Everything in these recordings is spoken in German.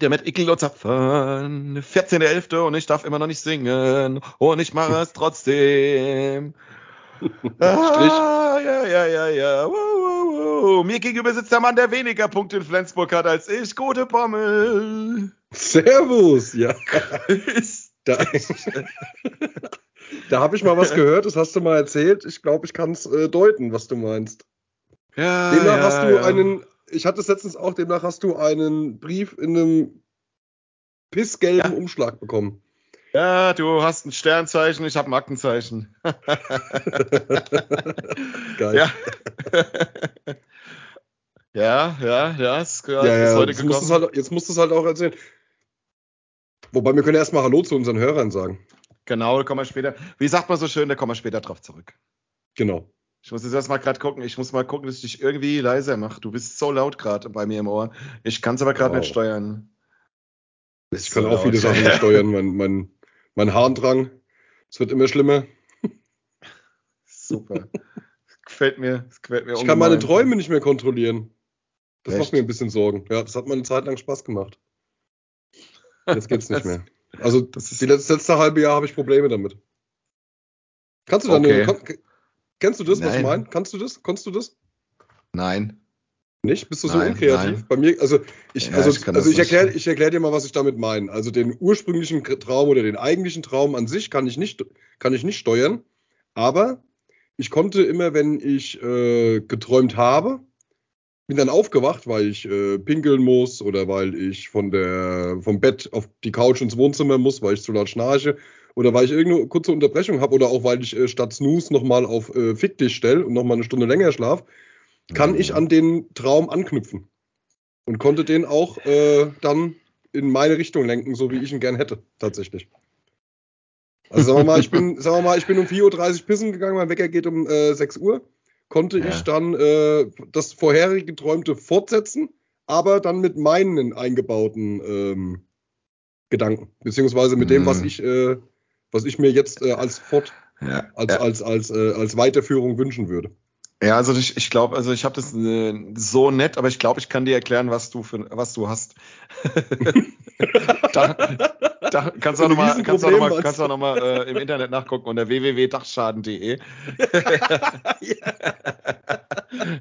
der mit Ickel und Zapfen, 14.11. und ich darf immer noch nicht singen und ich mache es trotzdem. ah, ja, ja, ja, ja. Wow, wow, wow. Mir gegenüber sitzt der Mann, der weniger Punkte in Flensburg hat als ich. Gute Pommel. Servus, ja. Da, da habe ich mal was gehört, das hast du mal erzählt. Ich glaube, ich kann es äh, deuten, was du meinst. Ja, demnach ja, hast du ja. einen, ich hatte es letztens auch, demnach hast du einen Brief in einem pissgelben ja. Umschlag bekommen. Ja, du hast ein Sternzeichen, ich habe ein Aktenzeichen. Geil. Ja. ja, ja, ja, ist, ja, ja, heute jetzt gekommen. Musst halt, jetzt musst du es halt auch erzählen. Wobei wir können erstmal Hallo zu unseren Hörern sagen. Genau, da kommen wir später. Wie sagt man so schön, da kommen wir später drauf zurück. Genau. Ich muss jetzt erstmal gerade gucken. Ich muss mal gucken, dass ich dich irgendwie leiser mache. Du bist so laut gerade bei mir im Ohr. Ich kann es aber gerade wow. nicht steuern. Ich kann so auch viele Sachen nicht steuern. Mein, mein, mein Harndrang. Es wird immer schlimmer. Super. gefällt mir. Das gefällt mir ich kann meine Träume nicht mehr kontrollieren. Das Echt? macht mir ein bisschen Sorgen. Ja, das hat mir eine Zeit lang Spaß gemacht. Jetzt geht's nicht mehr. Also das, das letzte, letzte halbe Jahr habe ich Probleme damit. Kannst du dann okay. Kann, Kennst du das, nein. was ich meine? Kannst du das? Kannst du das? Nein. Nicht? Bist du so nein, unkreativ? Nein. Bei mir, also ich, ja, also, ich, also ich erkläre ich erklär dir mal, was ich damit meine. Also den ursprünglichen Traum oder den eigentlichen Traum an sich kann ich nicht, kann ich nicht steuern. Aber ich konnte immer, wenn ich äh, geträumt habe, bin dann aufgewacht, weil ich äh, pinkeln muss oder weil ich von der, vom Bett auf die Couch ins Wohnzimmer muss, weil ich zu laut schnarche oder weil ich irgendeine kurze Unterbrechung habe oder auch weil ich äh, statt Snooze nochmal auf äh, Fick dich stelle und nochmal eine Stunde länger schlaf, kann mhm. ich an den Traum anknüpfen. Und konnte den auch äh, dann in meine Richtung lenken, so wie ich ihn gern hätte, tatsächlich. Also sagen wir mal, ich bin, sagen wir mal, ich bin um 4.30 Uhr pissen gegangen, mein Wecker geht um äh, 6 Uhr. Konnte ja. ich dann äh, das vorherige Geträumte fortsetzen, aber dann mit meinen eingebauten ähm, Gedanken, beziehungsweise mit mhm. dem, was mhm. ich äh, was ich mir jetzt äh, als Fort, ja, als, ja. als, als, äh, als Weiterführung wünschen würde. Ja, also ich, ich glaube, also ich habe das äh, so nett, aber ich glaube, ich kann dir erklären, was du für was du hast. da, da kannst du auch nochmal kannst du auch noch mal, kannst du auch noch mal äh, im Internet nachgucken unter www.dachschaden.de.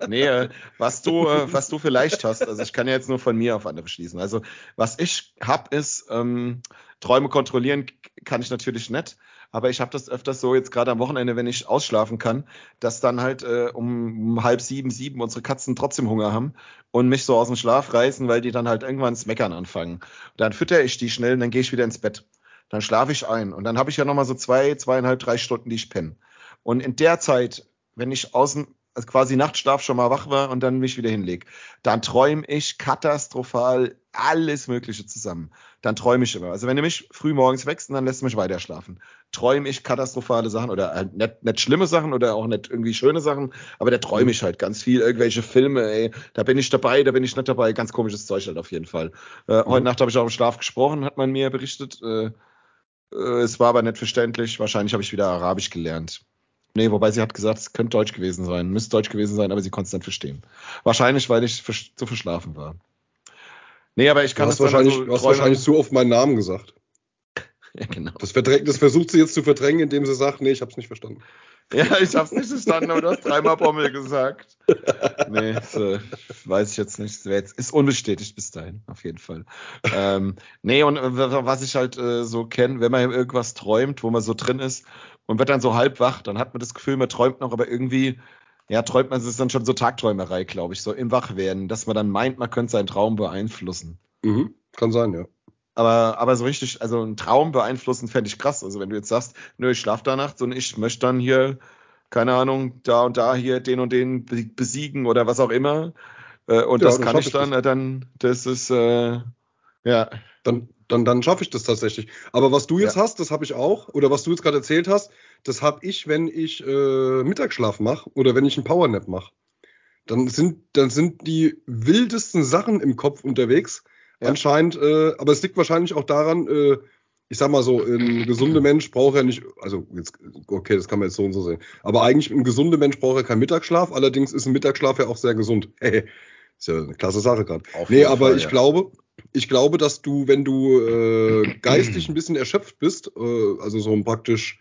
nee, äh, was du äh, was du vielleicht hast, also ich kann ja jetzt nur von mir auf andere schließen. Also was ich hab ist ähm, Träume kontrollieren kann ich natürlich nicht. Aber ich habe das öfters so jetzt gerade am Wochenende, wenn ich ausschlafen kann, dass dann halt äh, um, um, halb sieben, sieben unsere Katzen trotzdem Hunger haben und mich so aus dem Schlaf reißen, weil die dann halt irgendwann ins Meckern anfangen. Dann fütter ich die schnell und dann gehe ich wieder ins Bett. Dann schlafe ich ein und dann habe ich ja nochmal so zwei, zweieinhalb, drei Stunden, die ich penne. Und in der Zeit, wenn ich außen also quasi Nachtschlaf schon mal wach war und dann mich wieder hinleg. Dann träume ich katastrophal alles Mögliche zusammen. Dann träume ich immer. Also wenn du mich früh morgens wächst, dann lässt du mich weiter schlafen. Träume ich katastrophale Sachen oder halt nicht, nicht schlimme Sachen oder auch nicht irgendwie schöne Sachen, aber da träume ich halt ganz viel. Irgendwelche Filme, ey, da bin ich dabei, da bin ich nicht dabei. Ganz komisches Zeug halt auf jeden Fall. Äh, mhm. Heute Nacht habe ich auch im Schlaf gesprochen, hat man mir berichtet. Äh, äh, es war aber nicht verständlich. Wahrscheinlich habe ich wieder Arabisch gelernt. Nee, wobei sie hat gesagt, es könnte Deutsch gewesen sein, müsste Deutsch gewesen sein, aber sie konnte es nicht verstehen. Wahrscheinlich, weil ich zu verschlafen war. Nee, aber ich kann es wahrscheinlich, also du hast wahrscheinlich zu oft meinen Namen gesagt. ja, genau. Das, das, versucht sie jetzt zu verdrängen, indem sie sagt, nee, ich hab's nicht verstanden. Ja, ich hab's nicht verstanden, aber du hast dreimal Bommel gesagt. Nee, das, äh, weiß ich jetzt nicht. Jetzt, ist unbestätigt bis dahin, auf jeden Fall. Ähm, nee, und äh, was ich halt äh, so kenne, wenn man irgendwas träumt, wo man so drin ist und wird dann so halb wach, dann hat man das Gefühl, man träumt noch, aber irgendwie, ja, träumt man, es ist dann schon so Tagträumerei, glaube ich, so im Wachwerden, dass man dann meint, man könnte seinen Traum beeinflussen. Mhm, kann sein, ja. Aber, aber so richtig, also einen Traum beeinflussen fände ich krass. Also wenn du jetzt sagst, nö, ich schlaf da nachts und ich möchte dann hier, keine Ahnung, da und da hier den und den besiegen oder was auch immer. Äh, und ja, das kann ich dann, das. dann, das ist, äh, ja. Dann, dann, dann schaffe ich das tatsächlich. Aber was du jetzt ja. hast, das habe ich auch. Oder was du jetzt gerade erzählt hast, das habe ich, wenn ich äh, Mittagsschlaf mache oder wenn ich einen Powernap mache. Dann sind, dann sind die wildesten Sachen im Kopf unterwegs. Ja. Anscheinend, äh, aber es liegt wahrscheinlich auch daran, äh, ich sag mal so, ein gesunder Mensch braucht ja nicht, also jetzt, okay, das kann man jetzt so und so sehen. Aber eigentlich ein gesunder Mensch braucht ja keinen Mittagsschlaf, allerdings ist ein Mittagsschlaf ja auch sehr gesund. ist ja eine klasse Sache gerade. Nee, aber Fall, ich ja. glaube, ich glaube, dass du, wenn du äh, geistig ein bisschen erschöpft bist, äh, also so praktisch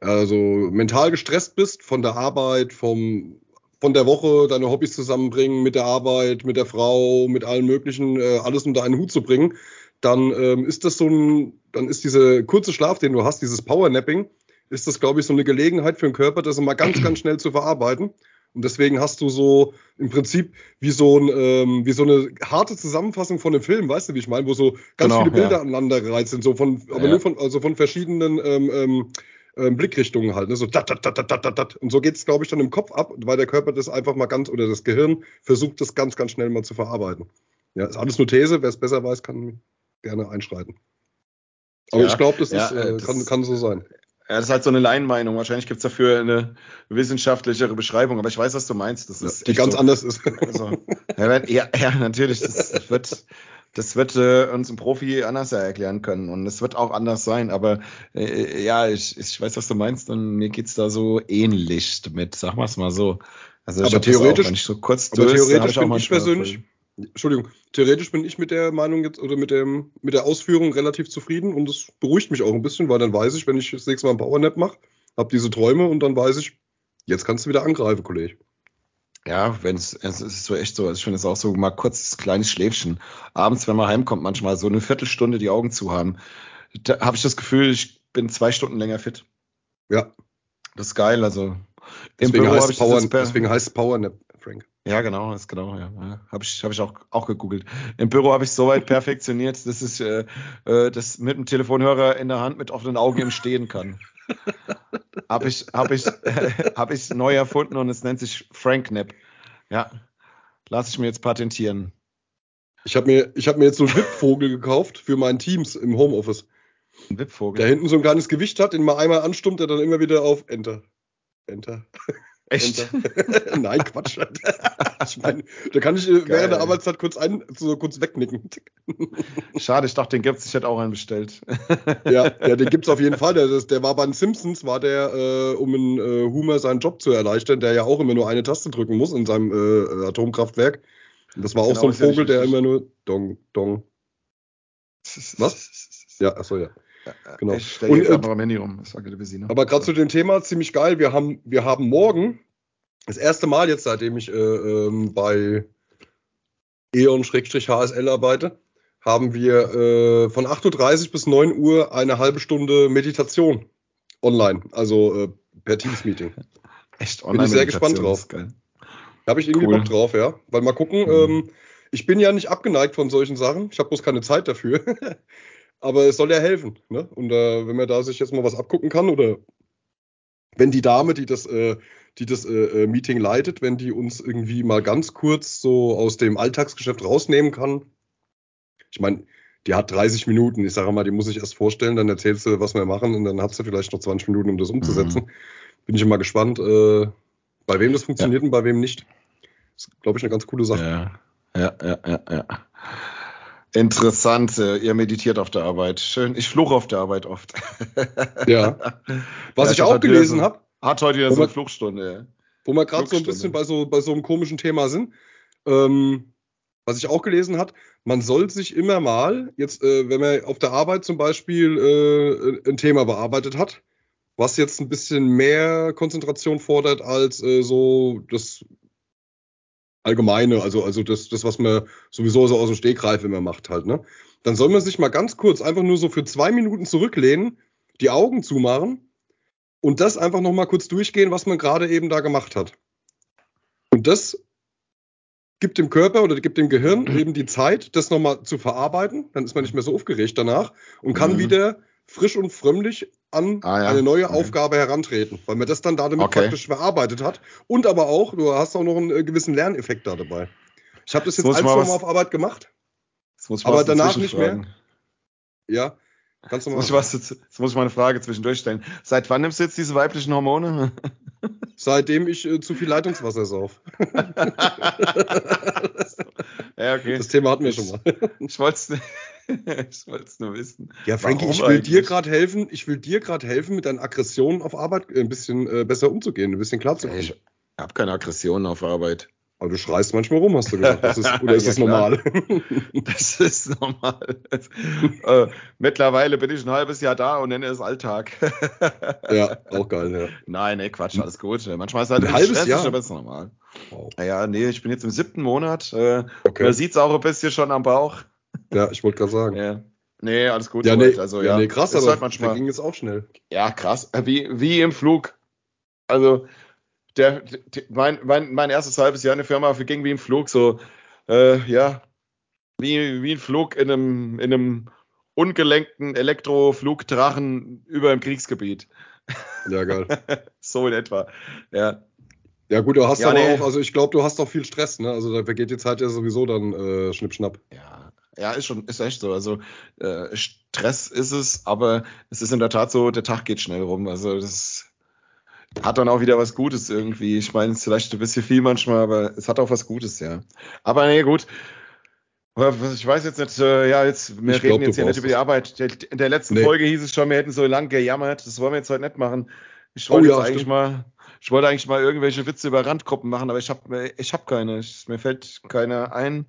also mental gestresst bist von der Arbeit, vom, von der Woche, deine Hobbys zusammenbringen, mit der Arbeit, mit der Frau, mit allen möglichen, äh, alles unter einen Hut zu bringen, dann ähm, ist das so ein, dann ist dieser kurze Schlaf, den du hast, dieses Powernapping, ist das, glaube ich, so eine Gelegenheit für den Körper, das mal ganz, ganz schnell zu verarbeiten. Und deswegen hast du so im Prinzip wie so, ein, ähm, wie so eine harte Zusammenfassung von einem Film, weißt du, wie ich meine, wo so ganz genau, viele Bilder ja. aneinander gereizt sind, so von, aber ja. nur von, also von verschiedenen ähm, ähm, Blickrichtungen halt, ne? so dat, dat, dat, dat, dat, dat. Und so geht es, glaube ich, dann im Kopf ab, weil der Körper das einfach mal ganz, oder das Gehirn versucht, das ganz, ganz schnell mal zu verarbeiten. Ja, ist alles nur These, wer es besser weiß, kann gerne einschreiten. Aber ja, ich glaube, das, ja, ist, äh, das kann, kann so sein. Ja, das ist halt so eine Laienmeinung. Wahrscheinlich gibt es dafür eine wissenschaftlichere Beschreibung, aber ich weiß, was du meinst. Das ist ja, die ganz so. anders ist. Also, ja, ja, natürlich. Das wird, das wird äh, uns ein Profi anders erklären können und es wird auch anders sein. Aber äh, ja, ich, ich weiß, was du meinst und mir geht's da so ähnlich mit. Sag mal's mal so. Also aber theoretisch, auch, wenn ich so kurz aber durch, theoretisch bin ich persönlich. Entschuldigung, theoretisch bin ich mit der Meinung jetzt oder mit dem mit der Ausführung relativ zufrieden und das beruhigt mich auch ein bisschen, weil dann weiß ich, wenn ich das nächste Mal ein Powernap mache, habe diese Träume und dann weiß ich, jetzt kannst du wieder angreifen, Kollege. Ja, wenn es, es ist so echt so, ich finde es auch so mal kurz kleines Schläfchen. Abends, wenn man heimkommt, manchmal so eine Viertelstunde die Augen zu haben, da habe ich das Gefühl, ich bin zwei Stunden länger fit. Ja. Das ist geil, also. Deswegen, heißt, Power, deswegen heißt es Power Nap. Frank. Ja, genau, ist genau, ja. Habe ich, hab ich auch, auch gegoogelt. Im Büro habe ich soweit perfektioniert, dass ich äh, äh, das mit dem Telefonhörer in der Hand mit offenen Augen im Stehen kann. habe ich, hab ich, äh, hab ich neu erfunden und es nennt sich Frank Nap. Ja, lasse ich mir jetzt patentieren. Ich habe mir, hab mir jetzt so einen Wippvogel gekauft für meinen Teams im Homeoffice. Ein Wippvogel? Der hinten so ein kleines Gewicht hat, den man einmal anstummt, der dann immer wieder auf Enter. Enter. Echt? Nein, Quatsch. ich meine, da kann ich Geil. während der Arbeitszeit kurz ein, so kurz wegnicken. Schade, ich dachte, den gibt's. Ich hätte auch einen bestellt. ja, ja, den gibt's auf jeden Fall. Der, der war bei den Simpsons, war der, äh, um in äh, Homer seinen Job zu erleichtern, der ja auch immer nur eine Taste drücken muss in seinem äh, Atomkraftwerk. Und das war auch genau, so ein Vogel, der immer nur Dong, Dong. Was? Ja, achso, ja. Genau. Ich und, äh, am Handy rum. Das war ne? Aber gerade zu dem Thema ziemlich geil. Wir haben, wir haben morgen das erste Mal jetzt, seitdem ich äh, ähm, bei E.ON-HSL arbeite, haben wir äh, von 8.30 Uhr bis 9 Uhr eine halbe Stunde Meditation online, also äh, per Teams-Meeting. Echt online? Bin ich sehr gespannt drauf. Da habe ich irgendwie cool. Bock drauf, ja. Weil mal gucken, mhm. ähm, ich bin ja nicht abgeneigt von solchen Sachen. Ich habe bloß keine Zeit dafür. aber es soll ja helfen. Ne? Und äh, wenn man da sich jetzt mal was abgucken kann oder wenn die Dame, die das, äh, die das äh, äh, Meeting leitet, wenn die uns irgendwie mal ganz kurz so aus dem Alltagsgeschäft rausnehmen kann. Ich meine, die hat 30 Minuten. Ich sage mal, die muss ich erst vorstellen, dann erzählst du, was wir machen und dann hat sie vielleicht noch 20 Minuten, um das umzusetzen. Mhm. Bin ich immer gespannt, äh, bei wem das funktioniert ja. und bei wem nicht. Das ist, glaube ich, eine ganz coole Sache. Ja, ja, ja, ja. ja. Interessant, ihr meditiert auf der Arbeit. Schön. Ich fluche auf der Arbeit oft. Ja. Was ja, ich auch gelesen so, habe. Hat heute ja so eine Fluchtstunde. Wo wir gerade so ein bisschen bei so, bei so einem komischen Thema sind. Ähm, was ich auch gelesen habe, man soll sich immer mal, jetzt, äh, wenn man auf der Arbeit zum Beispiel äh, ein Thema bearbeitet hat, was jetzt ein bisschen mehr Konzentration fordert als äh, so das Allgemeine, also, also das, das, was man sowieso so aus dem Stegreif immer macht halt, ne? Dann soll man sich mal ganz kurz einfach nur so für zwei Minuten zurücklehnen, die Augen zumachen und das einfach nochmal kurz durchgehen, was man gerade eben da gemacht hat. Und das gibt dem Körper oder gibt dem Gehirn eben die Zeit, das nochmal zu verarbeiten. Dann ist man nicht mehr so aufgeregt danach und kann mhm. wieder frisch und frömmlich an ah, ja. eine neue okay. Aufgabe herantreten, weil man das dann damit okay. praktisch verarbeitet hat. Und aber auch, du hast auch noch einen äh, gewissen Lerneffekt da dabei. Ich habe das jetzt ein, zwei Mal auf Arbeit gemacht, aber danach nicht mehr. Ja, Kannst du mal. Jetzt muss, ich was, jetzt muss ich mal eine Frage zwischendurch stellen. Seit wann nimmst du jetzt diese weiblichen Hormone? Seitdem ich äh, zu viel Leitungswasser sauf. ja, okay. Das Thema hatten wir schon mal. ich wollte es ich wollt's nur wissen. Ja, Frankie, ich will eigentlich? dir gerade helfen, ich will dir gerade helfen, mit deinen Aggressionen auf Arbeit äh, ein bisschen äh, besser umzugehen, ein bisschen klar zu kommen. Ich habe keine Aggressionen auf Arbeit. Aber du schreist manchmal rum, hast du gesagt. Das ist, oder ist ja, das normal? das ist normal. äh, mittlerweile bin ich ein halbes Jahr da und nenne es Alltag. ja, auch geil, ja. Nein, nee, Quatsch, alles gut. Manchmal ist es halt ein halbes stressig, Jahr. aber es ist normal. Wow. Naja, nee, ich bin jetzt im siebten Monat. Äh, okay. Man sieht es auch ein bisschen schon am Bauch. Ja, ich wollte gerade sagen. Ja. Nee, alles gut. Ja, nee, also, ja, ja nee krass, aber halt manchmal. ging es auch schnell. Ja, krass. Wie, wie im Flug. Also, der, der, mein, mein, mein erstes halbes Jahr in der Firma ging wie im Flug, so, äh, ja, wie, wie ein Flug in einem, in einem ungelenkten Elektroflugdrachen über dem Kriegsgebiet. Ja, geil. so in etwa, ja. Ja, gut, du hast ja, aber nee. auch, also ich glaube, du hast auch viel Stress, ne? Also da vergeht die Zeit ja sowieso dann äh, schnippschnapp. Ja, ja, ist schon, ist echt so. Also äh, Stress ist es, aber es ist in der Tat so, der Tag geht schnell rum. Also das hat dann auch wieder was Gutes irgendwie. Ich meine, es ist vielleicht ein bisschen viel manchmal, aber es hat auch was Gutes, ja. Aber nee, gut. Ich weiß jetzt nicht, äh, ja, jetzt, wir ich reden glaub, jetzt hier nicht über die Arbeit. In der letzten nee. Folge hieß es schon, wir hätten so lang gejammert. Das wollen wir jetzt heute nicht machen. Ich wollte oh, ja, eigentlich mal, ich wollte eigentlich mal irgendwelche Witze über Randgruppen machen, aber ich habe ich hab keine. Ich, mir fällt keiner ein.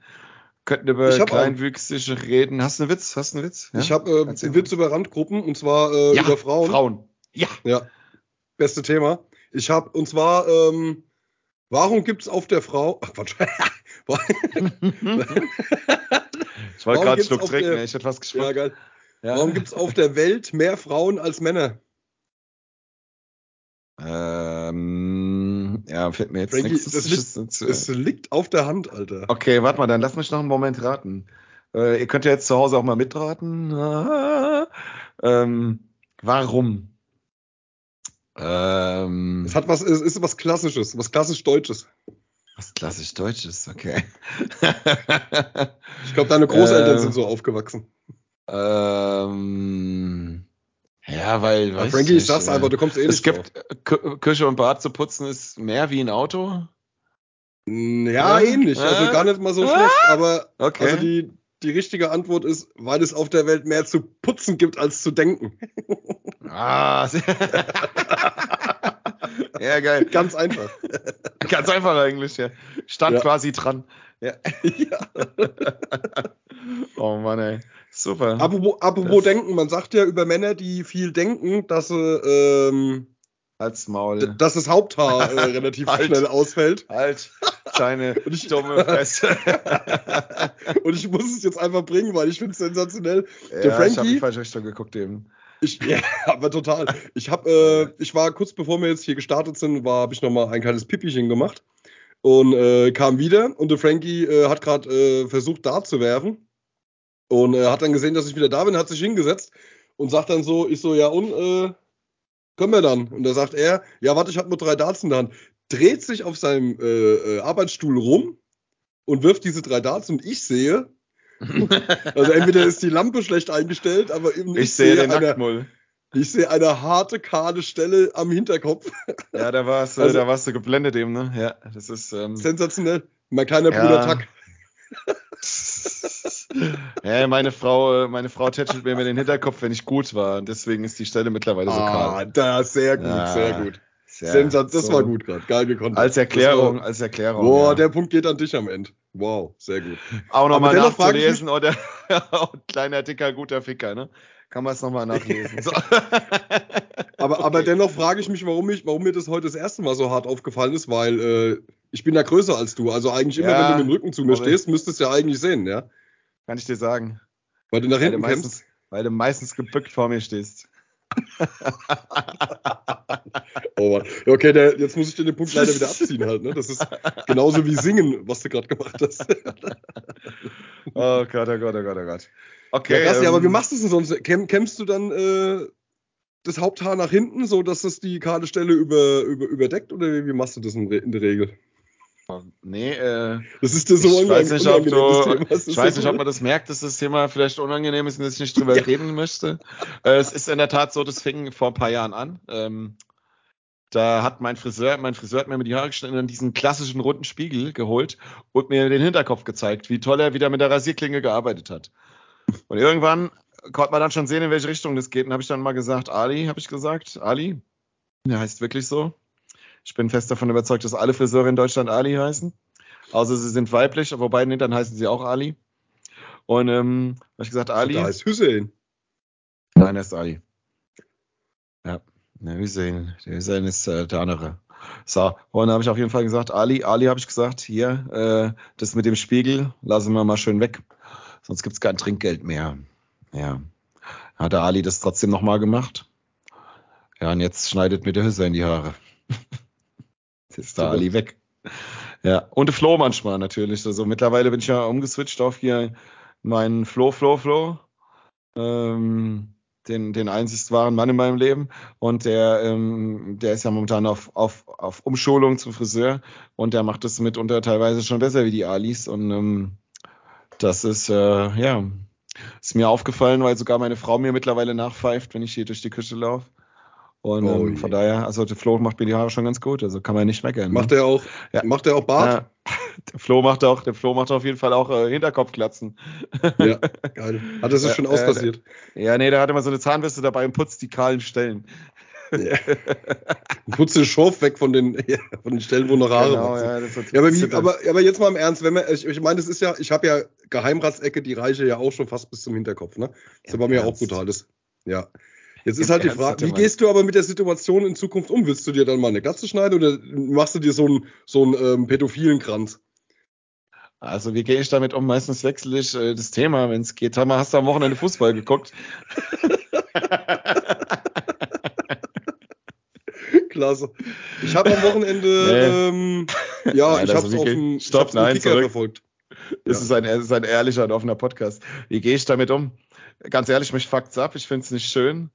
Könnten über kleinwüchsige reden. Hast du einen Witz? Hast du einen Witz? Ja? Ich habe äh, einen Witz über Randgruppen und zwar äh, ja, über Frauen. Frauen. Ja. Ja beste Thema. Ich habe, und zwar, ähm, warum gibt es auf der Frau. Ach, Quatsch. ich wollte gerade Schluck trinken, der, ich hätte was geschmeckt. Ja, geil. Ja. Warum gibt es auf der Welt mehr Frauen als Männer? Ähm, ja, fällt mir jetzt Frankie, nichts. Das liegt, es liegt auf der Hand, Alter. Okay, warte mal, dann lass mich noch einen Moment raten. Äh, ihr könnt ja jetzt zu Hause auch mal mitraten. Ah, ähm, warum? Ähm, es hat was, es ist was Klassisches, was klassisch Deutsches. Was klassisch Deutsches, okay. ich glaube, deine Großeltern äh, sind so aufgewachsen. Ähm, ja, weil. Ja, Frankie, ich, sag's einfach, du kommst eh nicht Es gibt drauf. Küche und Bad zu putzen ist mehr wie ein Auto. Ja, äh? ähnlich. Also gar nicht mal so schlecht, aber okay. also die, die richtige Antwort ist, weil es auf der Welt mehr zu putzen gibt als zu denken. Ah, ja, geil. Ganz einfach. Ganz einfach eigentlich, ja. Stand ja. quasi dran. Ja. ja. oh Mann, ey. Super. Apropos, apropos denken, man sagt ja über Männer, die viel denken, dass sie ähm, als Maul. Dass das Haupthaar äh, relativ halt, schnell ausfällt. Halt deine ich, dumme Fresse. und ich muss es jetzt einfach bringen, weil ich finde es sensationell. Ja, Der Frankie, ich habe in die falsche Richtung geguckt eben. Ich, ja, aber total. Ich habe, äh, ich war kurz bevor wir jetzt hier gestartet sind, war, habe ich noch mal ein kleines Pippichen gemacht und äh, kam wieder und der Frankie äh, hat gerade äh, versucht da zu werfen und äh, hat dann gesehen, dass ich wieder da bin, hat sich hingesetzt und sagt dann so, ich so, ja und äh, können wir dann? Und da sagt er, ja, warte, ich habe nur drei Darts in der Hand. Dreht sich auf seinem äh, äh, Arbeitsstuhl rum und wirft diese drei Darts und ich sehe, also entweder ist die Lampe schlecht eingestellt, aber eben ich, ich sehe den eine, Nacktmull. Ich sehe eine harte, kahle Stelle am Hinterkopf. Ja, da warst, also, da warst du geblendet eben, ne? Ja, das ist ähm, sensationell. Mein kleiner ja. Bruder Tack. ja, meine Frau, meine Frau tätschelt mir den Hinterkopf, wenn ich gut war. Deswegen ist die Stelle mittlerweile so ah, kahl. Da, sehr gut, ja, sehr gut. Sehr, Sensat, das so war gut gerade. Geil gekonnt. Als Erklärung, war, als Erklärung. Boah, ja. der Punkt geht an dich am Ende. Wow, sehr gut. Auch nochmal nachzulesen oder kleiner, dicker, guter Ficker, ne? Kann man es nochmal nachlesen. So. aber, okay. aber dennoch frage ich mich, warum, ich, warum mir das heute das erste Mal so hart aufgefallen ist, weil äh, ich bin ja größer als du. Also eigentlich immer, ja, wenn du mit dem Rücken zu mir stehst, müsstest du ja eigentlich sehen, ja? Kann ich dir sagen. Weil du nach hinten weil meistens, Weil du meistens gebückt vor mir stehst. oh Mann. Okay, der, jetzt muss ich dir den Punkt leider wieder abziehen halt. Ne? Das ist genauso wie singen, was du gerade gemacht hast. oh Gott, oh Gott, oh Gott, oh Gott. Okay. Ja, krass, ähm, aber wie machst du es denn sonst? Kämm, kämmst du dann äh, das Haupthaar nach hinten, so dass das die kahle Stelle über, über, überdeckt oder wie, wie machst du das in, in der Regel? Nee, äh, das ist dir so ich weiß nicht, ob du, Ich weiß nicht, ob man das merkt, dass das Thema vielleicht unangenehm ist und dass ich nicht drüber ja. reden möchte. Äh, es ist in der Tat so, das fing vor ein paar Jahren an. Ähm, da hat mein Friseur, mein Friseur hat mir die Haare geschnitten und diesen klassischen runden Spiegel geholt und mir den Hinterkopf gezeigt, wie toll er wieder mit der Rasierklinge gearbeitet hat. Und irgendwann konnte man dann schon sehen, in welche Richtung das geht. Und habe ich dann mal gesagt, Ali, habe ich gesagt, Ali, der heißt wirklich so. Ich bin fest davon überzeugt, dass alle Friseure in Deutschland Ali heißen. Außer sie sind weiblich, wobei nee, dann heißen sie auch Ali. Und ähm, habe ich gesagt, Ali. Da heißt Hussein. Nein, er ist Ali. Ja, der Hussein. Der Hussein ist äh, der andere. So, und dann habe ich auf jeden Fall gesagt, Ali, Ali habe ich gesagt, hier, äh, das mit dem Spiegel, lassen wir mal schön weg. Sonst gibt es kein Trinkgeld mehr. Ja. Hat der Ali das trotzdem nochmal gemacht. Ja, und jetzt schneidet mir der Hüsser in die Haare. Ist der Ali weg. Ja, und Flo manchmal natürlich. Also mittlerweile bin ich ja umgeswitcht auf hier meinen Flo, Flo, Flo. Ähm, den, den einzig wahren Mann in meinem Leben. Und der, ähm, der ist ja momentan auf, auf, auf Umschulung zum Friseur und der macht das mitunter teilweise schon besser wie die Alis. Und ähm, das ist, äh, ja, ist mir aufgefallen, weil sogar meine Frau mir mittlerweile nachpfeift, wenn ich hier durch die Küche laufe. Und oh, ähm, von daher, also der Flo macht mir die Haare schon ganz gut, also kann man nicht meckern. Macht ne? er auch, ja. macht er auch Bart? Ja. Der Flo macht auch, der Flo macht auf jeden Fall auch äh, Hinterkopfglatzen. Ja, geil. Hat er sich schon? Äh, ja, nee, der hat immer so eine Zahnbürste dabei und putzt die kahlen Stellen. Ja. Putzt den Schorf weg von den, ja, von den Stellen, wo noch Haare genau, ja, ja, aber, wie, aber, aber, jetzt mal im Ernst, wenn wir, ich, ich meine, das ist ja, ich habe ja Geheimratsecke, die reiche ja auch schon fast bis zum Hinterkopf, ne? Das ist bei mir auch brutal. Das, ja. Jetzt ist halt die Frage, wie gehst du aber mit der Situation in Zukunft um? Willst du dir dann mal eine Glatze schneiden oder machst du dir so einen, so einen ähm, pädophilen Kranz? Also wie gehe ich damit um? Meistens wechsle ich äh, das Thema, wenn es geht. Hast du am Wochenende Fußball geguckt? Klasse. Ich habe am Wochenende, nee. ähm, ja, nein, ich habe es auf dem Stopp, nein, Kicker zurück. verfolgt. Das, ja. ist ein, ist ein ehrlicher und offener Podcast. Wie gehe ich damit um? Ganz ehrlich, mich fuckt's ab. Ich finde es nicht schön.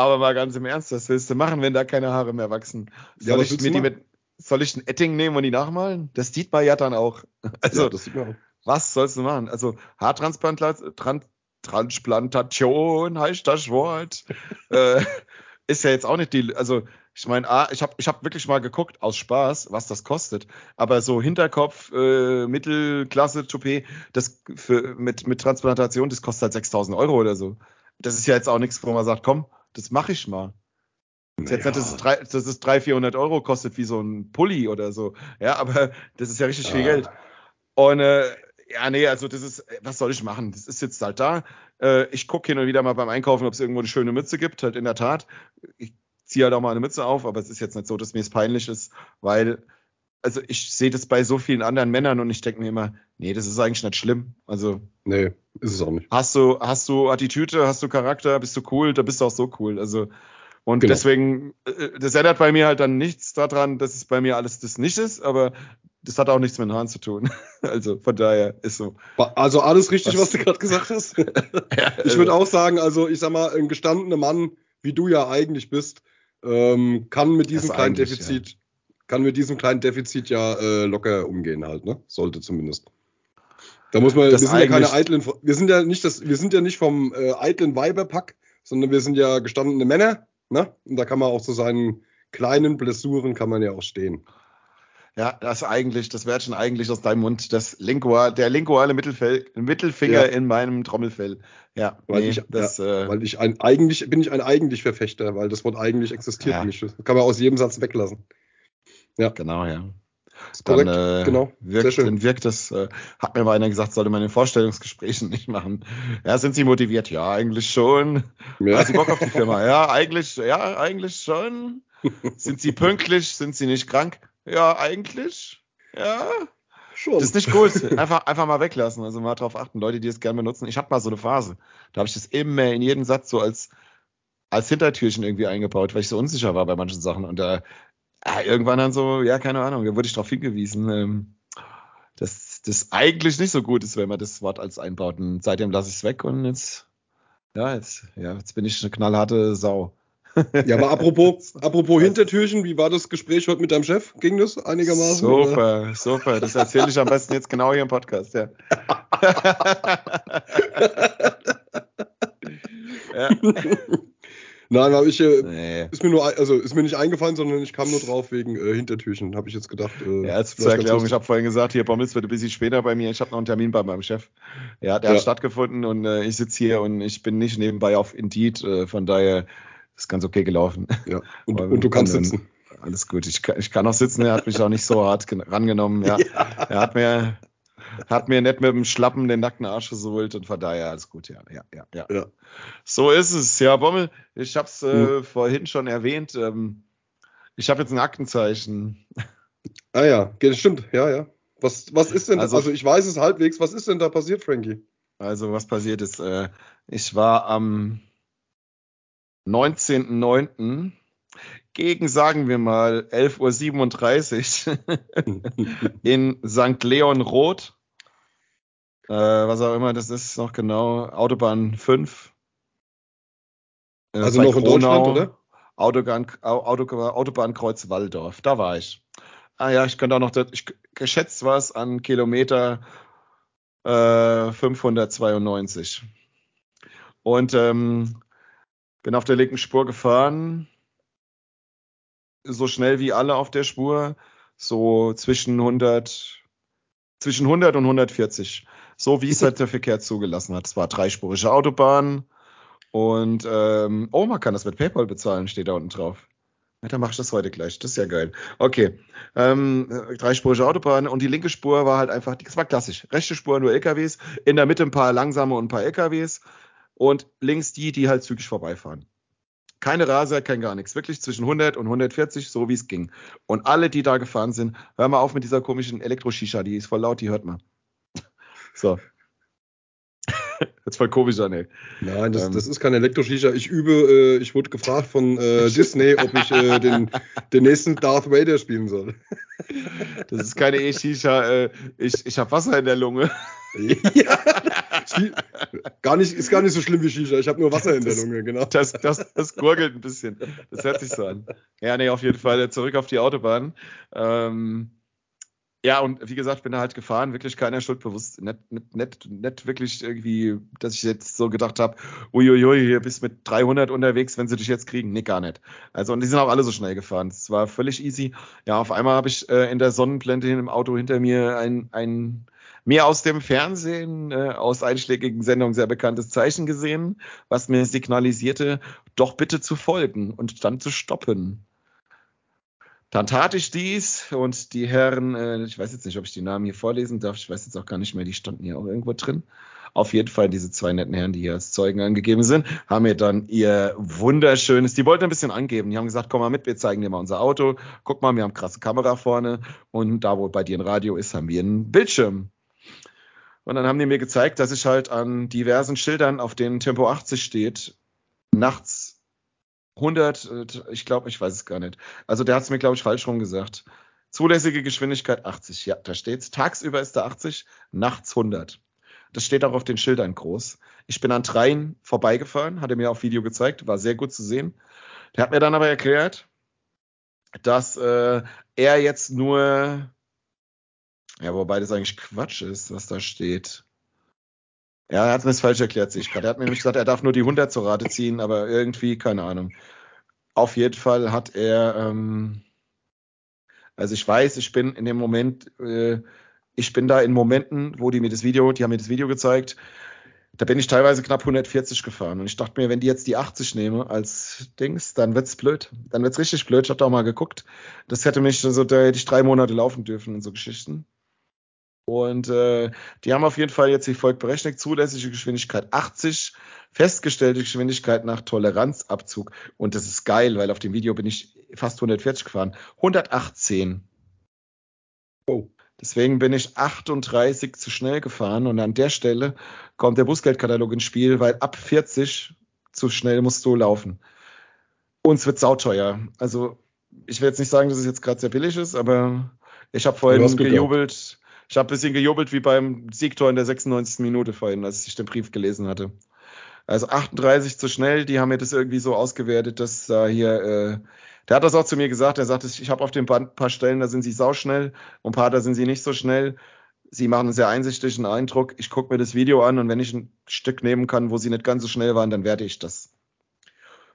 Aber mal ganz im Ernst, was willst du machen, wenn da keine Haare mehr wachsen? Soll, ja, ich, mir die mit, soll ich ein Etting nehmen und die nachmalen? Das sieht man ja dann auch. Also, ja, das sieht man auch. was sollst du machen? Also, Haartransplantation heißt das Wort. äh, ist ja jetzt auch nicht die, also ich meine, ich habe ich hab wirklich mal geguckt aus Spaß, was das kostet. Aber so Hinterkopf, äh, Mittelklasse, Toupet, das für, mit, mit Transplantation, das kostet halt 6000 Euro oder so. Das ist ja jetzt auch nichts, wo man sagt, komm, das mache ich mal. Das, naja. jetzt nicht, dass, es drei, dass es 300, 400 Euro kostet wie so ein Pulli oder so. Ja, aber das ist ja richtig viel ah. Geld. Und äh, ja, nee, also das ist, was soll ich machen? Das ist jetzt halt da. Äh, ich gucke hin und wieder mal beim Einkaufen, ob es irgendwo eine schöne Mütze gibt. Halt in der Tat. Ich ziehe halt auch mal eine Mütze auf, aber es ist jetzt nicht so, dass mir es peinlich ist, weil, also ich sehe das bei so vielen anderen Männern und ich denke mir immer, nee, das ist eigentlich nicht schlimm. Also. Nee, ist es auch nicht. Hast du, hast du Attitüde, hast du Charakter, bist du cool, da bist du auch so cool. Also. Und genau. deswegen, äh, das ändert bei mir halt dann nichts daran, dass es bei mir alles das nicht ist, aber das hat auch nichts mit Haaren zu tun. Also von daher ist so. Also alles richtig, was, was du gerade gesagt hast. ja, ich würde also. auch sagen, also ich sag mal, ein gestandener Mann, wie du ja eigentlich bist, ähm, kann mit diesem kleinen Defizit, ja. kann mit diesem kleinen Defizit ja äh, locker umgehen halt, ne? Sollte zumindest. Da muss man, das wir sind ja keine eitlen, wir sind ja nicht das, wir sind ja nicht vom äh, eitlen Weiberpack, sondern wir sind ja gestandene Männer, ne? Und da kann man auch zu seinen kleinen Blessuren kann man ja auch stehen. Ja, das eigentlich, das wird schon eigentlich aus deinem Mund, das Lingual, der linguale Mittelfell, Mittelfinger ja. in meinem Trommelfell. Ja, weil nee, ich, das, ja, äh, weil ich ein eigentlich bin ich ein eigentlich Verfechter, weil das Wort eigentlich existiert ja. nicht. Das kann man aus jedem Satz weglassen. Ja, genau, ja. Dann, korrekt, äh, genau. Wirkt, Sehr schön. Dann wirkt das, äh, hat mir mal einer gesagt, sollte man in Vorstellungsgesprächen nicht machen. Ja, sind Sie motiviert? Ja, eigentlich schon. Ja. Haben Sie Bock auf die Firma? Ja, eigentlich, ja, eigentlich schon. sind Sie pünktlich? Sind Sie nicht krank? Ja, eigentlich. Ja. Schon. Das ist nicht cool. Einfach, einfach mal weglassen. Also mal drauf achten, Leute, die es gerne benutzen. Ich hatte mal so eine Phase. Da habe ich das immer in jedem Satz so als, als Hintertürchen irgendwie eingebaut, weil ich so unsicher war bei manchen Sachen. Und da äh, irgendwann dann so, ja, keine Ahnung, da wurde ich darauf hingewiesen, ähm, dass das eigentlich nicht so gut ist, wenn man das Wort als einbaut. Und seitdem lasse ich es weg und jetzt, ja, jetzt, ja, jetzt bin ich eine knallharte Sau. Ja, aber apropos, apropos Hintertürchen, wie war das Gespräch heute mit deinem Chef? Ging das einigermaßen? Super, oder? super. Das erzähle ich am besten jetzt genau hier im Podcast, ja. ja. Nein, aber ich, äh, nee. ist mir nur, also ist mir nicht eingefallen, sondern ich kam nur drauf wegen äh, Hintertürchen, habe ich jetzt gedacht. Äh, ja, als zur Erklärung, ich habe vorhin gesagt, hier Bommels wird ein bisschen später bei mir, ich habe noch einen Termin bei meinem Chef. Ja, der ja. hat stattgefunden und äh, ich sitze hier und ich bin nicht nebenbei auf Indeed, äh, von daher ist ganz okay gelaufen. Ja, und, und du kannst sitzen. alles gut. Ich, ich kann auch sitzen, er hat mich auch nicht so hart rangenommen. Ja. ja. Er hat mir, hat mir nicht mit dem Schlappen den nackten Arsch gesohlt und von daher alles gut, ja. Ja, ja, ja. ja. So ist es. Ja, Bommel, ich habe es äh, hm. vorhin schon erwähnt. Ähm, ich habe jetzt ein Aktenzeichen. Ah ja, das stimmt, ja, ja. Was, was ist denn, also, also ich weiß es halbwegs, was ist denn da passiert, Frankie? Also was passiert ist, äh, ich war am 19.09. gegen, sagen wir mal, 11.37 Uhr in St. Leon Roth, äh, was auch immer das ist, noch genau, Autobahn 5. Äh, also noch in Deutschland, oder? Autobahn, Autobahnkreuz Walldorf, da war ich. Ah ja, ich könnte auch noch, ich, geschätzt war es an Kilometer äh, 592. Und ähm, bin auf der linken Spur gefahren, so schnell wie alle auf der Spur, so zwischen 100, zwischen 100 und 140, so wie es halt der Verkehr zugelassen hat. Es war dreispurige Autobahn und ähm, oh, man kann das mit PayPal bezahlen, steht da unten drauf. Ja, dann mach ich das heute gleich. Das ist ja geil. Okay. Ähm, dreispurige Autobahn und die linke Spur war halt einfach, das war klassisch. Rechte Spur nur LKWs, in der Mitte ein paar langsame und ein paar LKWs und links die, die halt zügig vorbeifahren. Keine Raser, kein gar nichts. Wirklich zwischen 100 und 140, so wie es ging. Und alle, die da gefahren sind, hör mal auf mit dieser komischen Elektro-Shisha, die ist voll laut, die hört man. So. Jetzt voll komisch an, ey. Nein, das, ähm, das ist kein Elektro-Shisha. Ich übe, äh, ich wurde gefragt von äh, Disney, ob ich äh, den, den nächsten Darth Vader spielen soll. Das ist keine E-Shisha, äh, ich, ich habe Wasser in der Lunge. Ja, gar nicht, ist gar nicht so schlimm wie Shisha. Ich habe nur Wasser in der Lunge, genau. Das, das, das gurgelt ein bisschen. Das hört sich so an. Ja, nee, auf jeden Fall zurück auf die Autobahn. Ähm, ja, und wie gesagt, bin da halt gefahren, wirklich keiner Schuld bewusst. Nicht, nicht, nicht, nicht wirklich irgendwie, dass ich jetzt so gedacht habe, uiuiui, hier bist mit 300 unterwegs, wenn sie dich jetzt kriegen. Nee, gar nicht. Also, und die sind auch alle so schnell gefahren. Es war völlig easy. Ja, auf einmal habe ich äh, in der Sonnenblende im Auto hinter mir ein, ein mir aus dem Fernsehen, äh, aus einschlägigen Sendungen sehr bekanntes Zeichen gesehen, was mir signalisierte, doch bitte zu folgen und dann zu stoppen. Dann tat ich dies und die Herren, äh, ich weiß jetzt nicht, ob ich die Namen hier vorlesen darf, ich weiß jetzt auch gar nicht mehr, die standen hier auch irgendwo drin. Auf jeden Fall diese zwei netten Herren, die hier als Zeugen angegeben sind, haben mir dann ihr wunderschönes, die wollten ein bisschen angeben. Die haben gesagt, komm mal mit, wir zeigen dir mal unser Auto. Guck mal, wir haben krasse Kamera vorne und da, wo bei dir ein Radio ist, haben wir einen Bildschirm. Und dann haben die mir gezeigt, dass ich halt an diversen Schildern, auf denen Tempo 80 steht, nachts 100, äh, ich glaube, ich weiß es gar nicht. Also der hat es mir, glaube ich, falsch rum gesagt. Zulässige Geschwindigkeit 80, ja, da steht's. Tagsüber ist da 80, nachts 100. Das steht auch auf den Schildern groß. Ich bin an dreien vorbeigefahren, hat er mir auf Video gezeigt, war sehr gut zu sehen. Der hat mir dann aber erklärt, dass äh, er jetzt nur ja, wobei das eigentlich Quatsch ist, was da steht. Ja, er hat mir das falsch erklärt, sich gerade. Er hat mir nämlich gesagt, er darf nur die 100 zur Rate ziehen, aber irgendwie, keine Ahnung. Auf jeden Fall hat er, ähm, also ich weiß, ich bin in dem Moment, äh, ich bin da in Momenten, wo die mir das Video, die haben mir das Video gezeigt, da bin ich teilweise knapp 140 gefahren. Und ich dachte mir, wenn die jetzt die 80 nehme als Dings, dann wird's blöd. Dann wird's richtig blöd. Ich habe da auch mal geguckt. Das hätte mich so, da hätte ich drei Monate laufen dürfen und so Geschichten. Und äh, die haben auf jeden Fall jetzt wie folgt berechnet, zulässige Geschwindigkeit 80, festgestellte Geschwindigkeit nach Toleranzabzug. Und das ist geil, weil auf dem Video bin ich fast 140 gefahren. 118. Oh. Deswegen bin ich 38 zu schnell gefahren und an der Stelle kommt der Bußgeldkatalog ins Spiel, weil ab 40 zu schnell musst du laufen. Uns wird sauteuer. Also ich will jetzt nicht sagen, dass es jetzt gerade sehr billig ist, aber ich habe vorhin gejubelt. Ich habe ein bisschen gejubelt wie beim Siegtor in der 96. Minute vorhin, als ich den Brief gelesen hatte. Also 38 zu schnell, die haben mir das irgendwie so ausgewertet, dass da hier, äh, der hat das auch zu mir gesagt, er sagt, ich habe auf dem Band ein paar Stellen, da sind sie sauschnell und ein paar, da sind sie nicht so schnell. Sie machen einen sehr einsichtigen Eindruck. Ich gucke mir das Video an und wenn ich ein Stück nehmen kann, wo sie nicht ganz so schnell waren, dann werde ich das.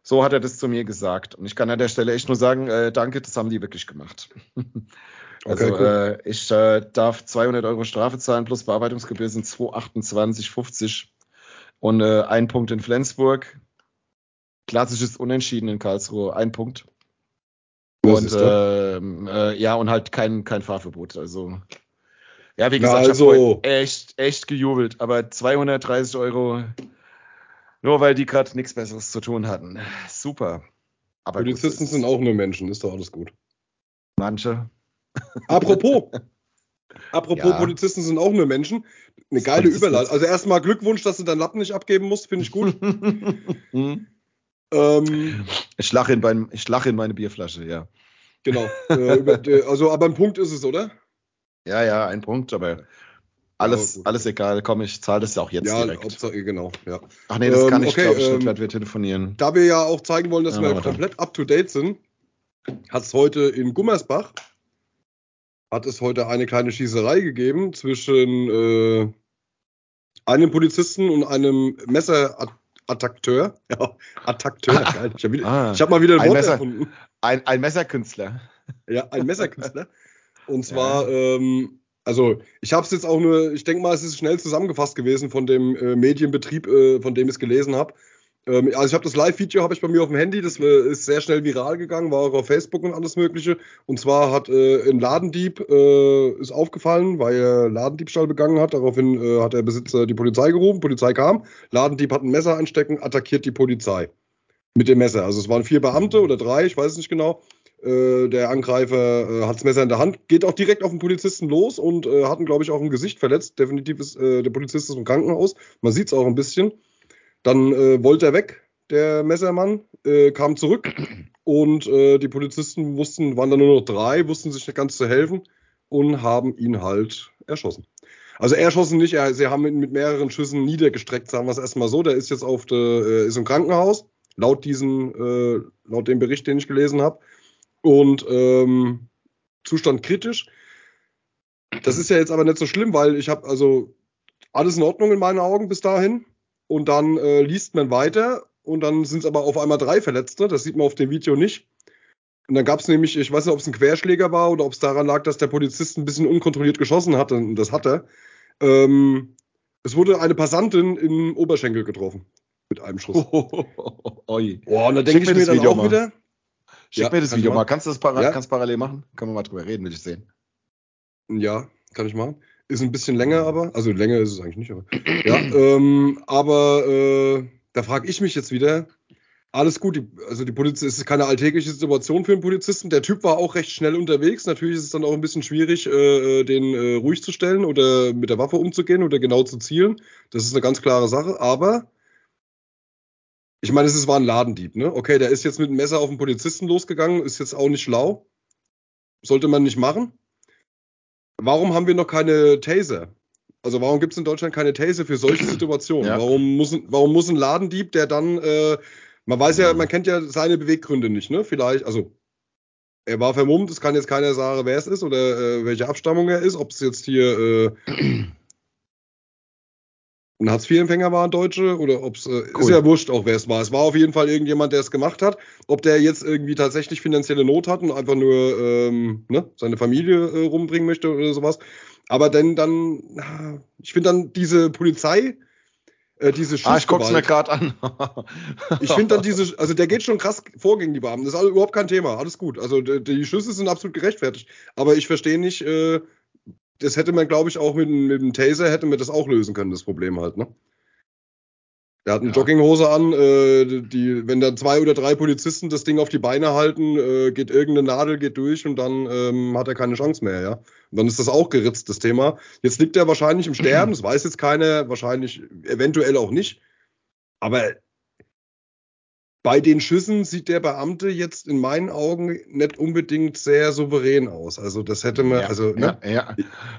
So hat er das zu mir gesagt. Und ich kann an der Stelle echt nur sagen, äh, danke, das haben die wirklich gemacht. Also okay, cool. äh, ich äh, darf 200 Euro Strafe zahlen plus Bearbeitungsgebühr sind 228,50 und äh, ein Punkt in Flensburg. Klassisches Unentschieden in Karlsruhe, ein Punkt. Und äh, äh, ja, und halt kein, kein Fahrverbot. Also ja, wie gesagt, ja, also, ich habe echt, echt gejubelt, aber 230 Euro, nur weil die gerade nichts Besseres zu tun hatten. Super. Aber Polizisten sind auch nur Menschen, ist doch alles gut. Manche. Apropos, apropos ja. Polizisten sind auch nur Menschen. Eine geile Überleitung. Also erstmal Glückwunsch, dass du deinen Lappen nicht abgeben musst, finde ich gut. ähm, ich lache in, lach in meine Bierflasche, ja. Genau. Äh, also, aber ein Punkt ist es, oder? Ja, ja, ein Punkt, aber alles, alles egal. Komm, ich zahle das ja auch jetzt ja, direkt. Hauptsache, genau, ja. Ach nee, das ähm, kann ich, okay, glaube ich, ähm, wir telefonieren. Da wir ja auch zeigen wollen, dass ja, wir komplett up-to-date sind, hat es heute in Gummersbach, hat es heute eine kleine Schießerei gegeben zwischen äh, einem Polizisten und einem Messerattackteur. Ja, Attakteur, ah, geil. Ich habe ah, hab mal wieder ein, ein Wort Messer, erfunden. Ein, ein Messerkünstler. Ja, ein Messerkünstler. Und zwar, ja. ähm, also ich habe es jetzt auch nur, ich denke mal, es ist schnell zusammengefasst gewesen von dem äh, Medienbetrieb, äh, von dem ich es gelesen habe. Ähm, also ich habe das Live-Video habe ich bei mir auf dem Handy, das äh, ist sehr schnell viral gegangen, war auch auf Facebook und alles Mögliche. Und zwar hat äh, ein Ladendieb äh, ist aufgefallen, weil er Ladendiebstahl begangen hat. Daraufhin hat der Besitzer die Polizei gerufen, Polizei kam, Ladendieb hat ein Messer einstecken, attackiert die Polizei mit dem Messer. Also es waren vier Beamte oder drei, ich weiß es nicht genau. Äh, der Angreifer äh, hat das Messer in der Hand, geht auch direkt auf den Polizisten los und äh, hat ihn, glaube ich, auch im Gesicht verletzt. Definitiv ist äh, der Polizist ist im Krankenhaus. Man sieht es auch ein bisschen. Dann äh, wollte er weg, der Messermann, kam zurück und die Polizisten wussten, waren dann nur noch drei, wussten sich nicht ganz zu helfen und haben ihn halt erschossen. Also erschossen nicht, er, sie haben ihn mit mehreren Schüssen niedergestreckt, sagen wir es erstmal so. Der ist jetzt auf der, ist im Krankenhaus, laut diesem, laut dem Bericht, den ich gelesen habe. Und ähm, Zustand kritisch. Das ist ja jetzt aber nicht so schlimm, weil ich habe also alles in Ordnung in meinen Augen bis dahin. Und dann äh, liest man weiter und dann sind es aber auf einmal drei Verletzte. Das sieht man auf dem Video nicht. Und dann gab es nämlich, ich weiß nicht, ob es ein Querschläger war oder ob es daran lag, dass der Polizist ein bisschen unkontrolliert geschossen hatte. Und das hat er. Ähm, es wurde eine Passantin im Oberschenkel getroffen. Mit einem Schuss. Oh, oh, oh, oh, oh. und da denke ich mir dann Video auch mal. wieder, Schick ja, mir das Video mal. Kannst du das para ja? kannst parallel machen? Können wir mal drüber reden, will ich sehen. Ja, kann ich machen. Ist ein bisschen länger, aber, also länger ist es eigentlich nicht, aber. ja, ähm, aber äh, da frage ich mich jetzt wieder, alles gut, die, also die Polizei, es ist keine alltägliche Situation für einen Polizisten. Der Typ war auch recht schnell unterwegs. Natürlich ist es dann auch ein bisschen schwierig, äh, äh, den äh, ruhig zu stellen oder mit der Waffe umzugehen oder genau zu zielen. Das ist eine ganz klare Sache. Aber ich meine, es war ein Ladendieb, ne? Okay, der ist jetzt mit dem Messer auf den Polizisten losgegangen, ist jetzt auch nicht schlau. Sollte man nicht machen. Warum haben wir noch keine Taser? Also warum gibt es in Deutschland keine Taser für solche Situationen? Ja. Warum, muss, warum muss ein Ladendieb, der dann, äh, man weiß ja, man kennt ja seine Beweggründe nicht, ne? Vielleicht, also er war vermummt, es kann jetzt keiner sagen, wer es ist oder äh, welche Abstammung er ist, ob es jetzt hier äh, ein Hartz-IV-Empfänger war, ein Deutsche, oder ob es, äh, cool. ist ja wurscht auch, wer es war. Es war auf jeden Fall irgendjemand, der es gemacht hat. Ob der jetzt irgendwie tatsächlich finanzielle Not hat und einfach nur ähm, ne, seine Familie äh, rumbringen möchte oder sowas. Aber denn dann, ich finde dann diese Polizei, äh, diese Ah, ich guck's mir gerade an. ich finde dann diese, also der geht schon krass vor gegen die Beamten. Das ist also überhaupt kein Thema. Alles gut. Also die, die Schüsse sind absolut gerechtfertigt. Aber ich verstehe nicht, äh, das hätte man, glaube ich, auch mit, mit dem Taser hätte man das auch lösen können, das Problem halt, ne? Der hat eine ja. Jogginghose an, äh, die, wenn da zwei oder drei Polizisten das Ding auf die Beine halten, äh, geht irgendeine Nadel, geht durch und dann ähm, hat er keine Chance mehr, ja. Und dann ist das auch geritzt, das Thema. Jetzt liegt er wahrscheinlich im Sterben, das weiß jetzt keiner, wahrscheinlich eventuell auch nicht. Aber bei den Schüssen sieht der Beamte jetzt in meinen Augen nicht unbedingt sehr souverän aus. Also das hätte man, ja, also ne? ja, ja.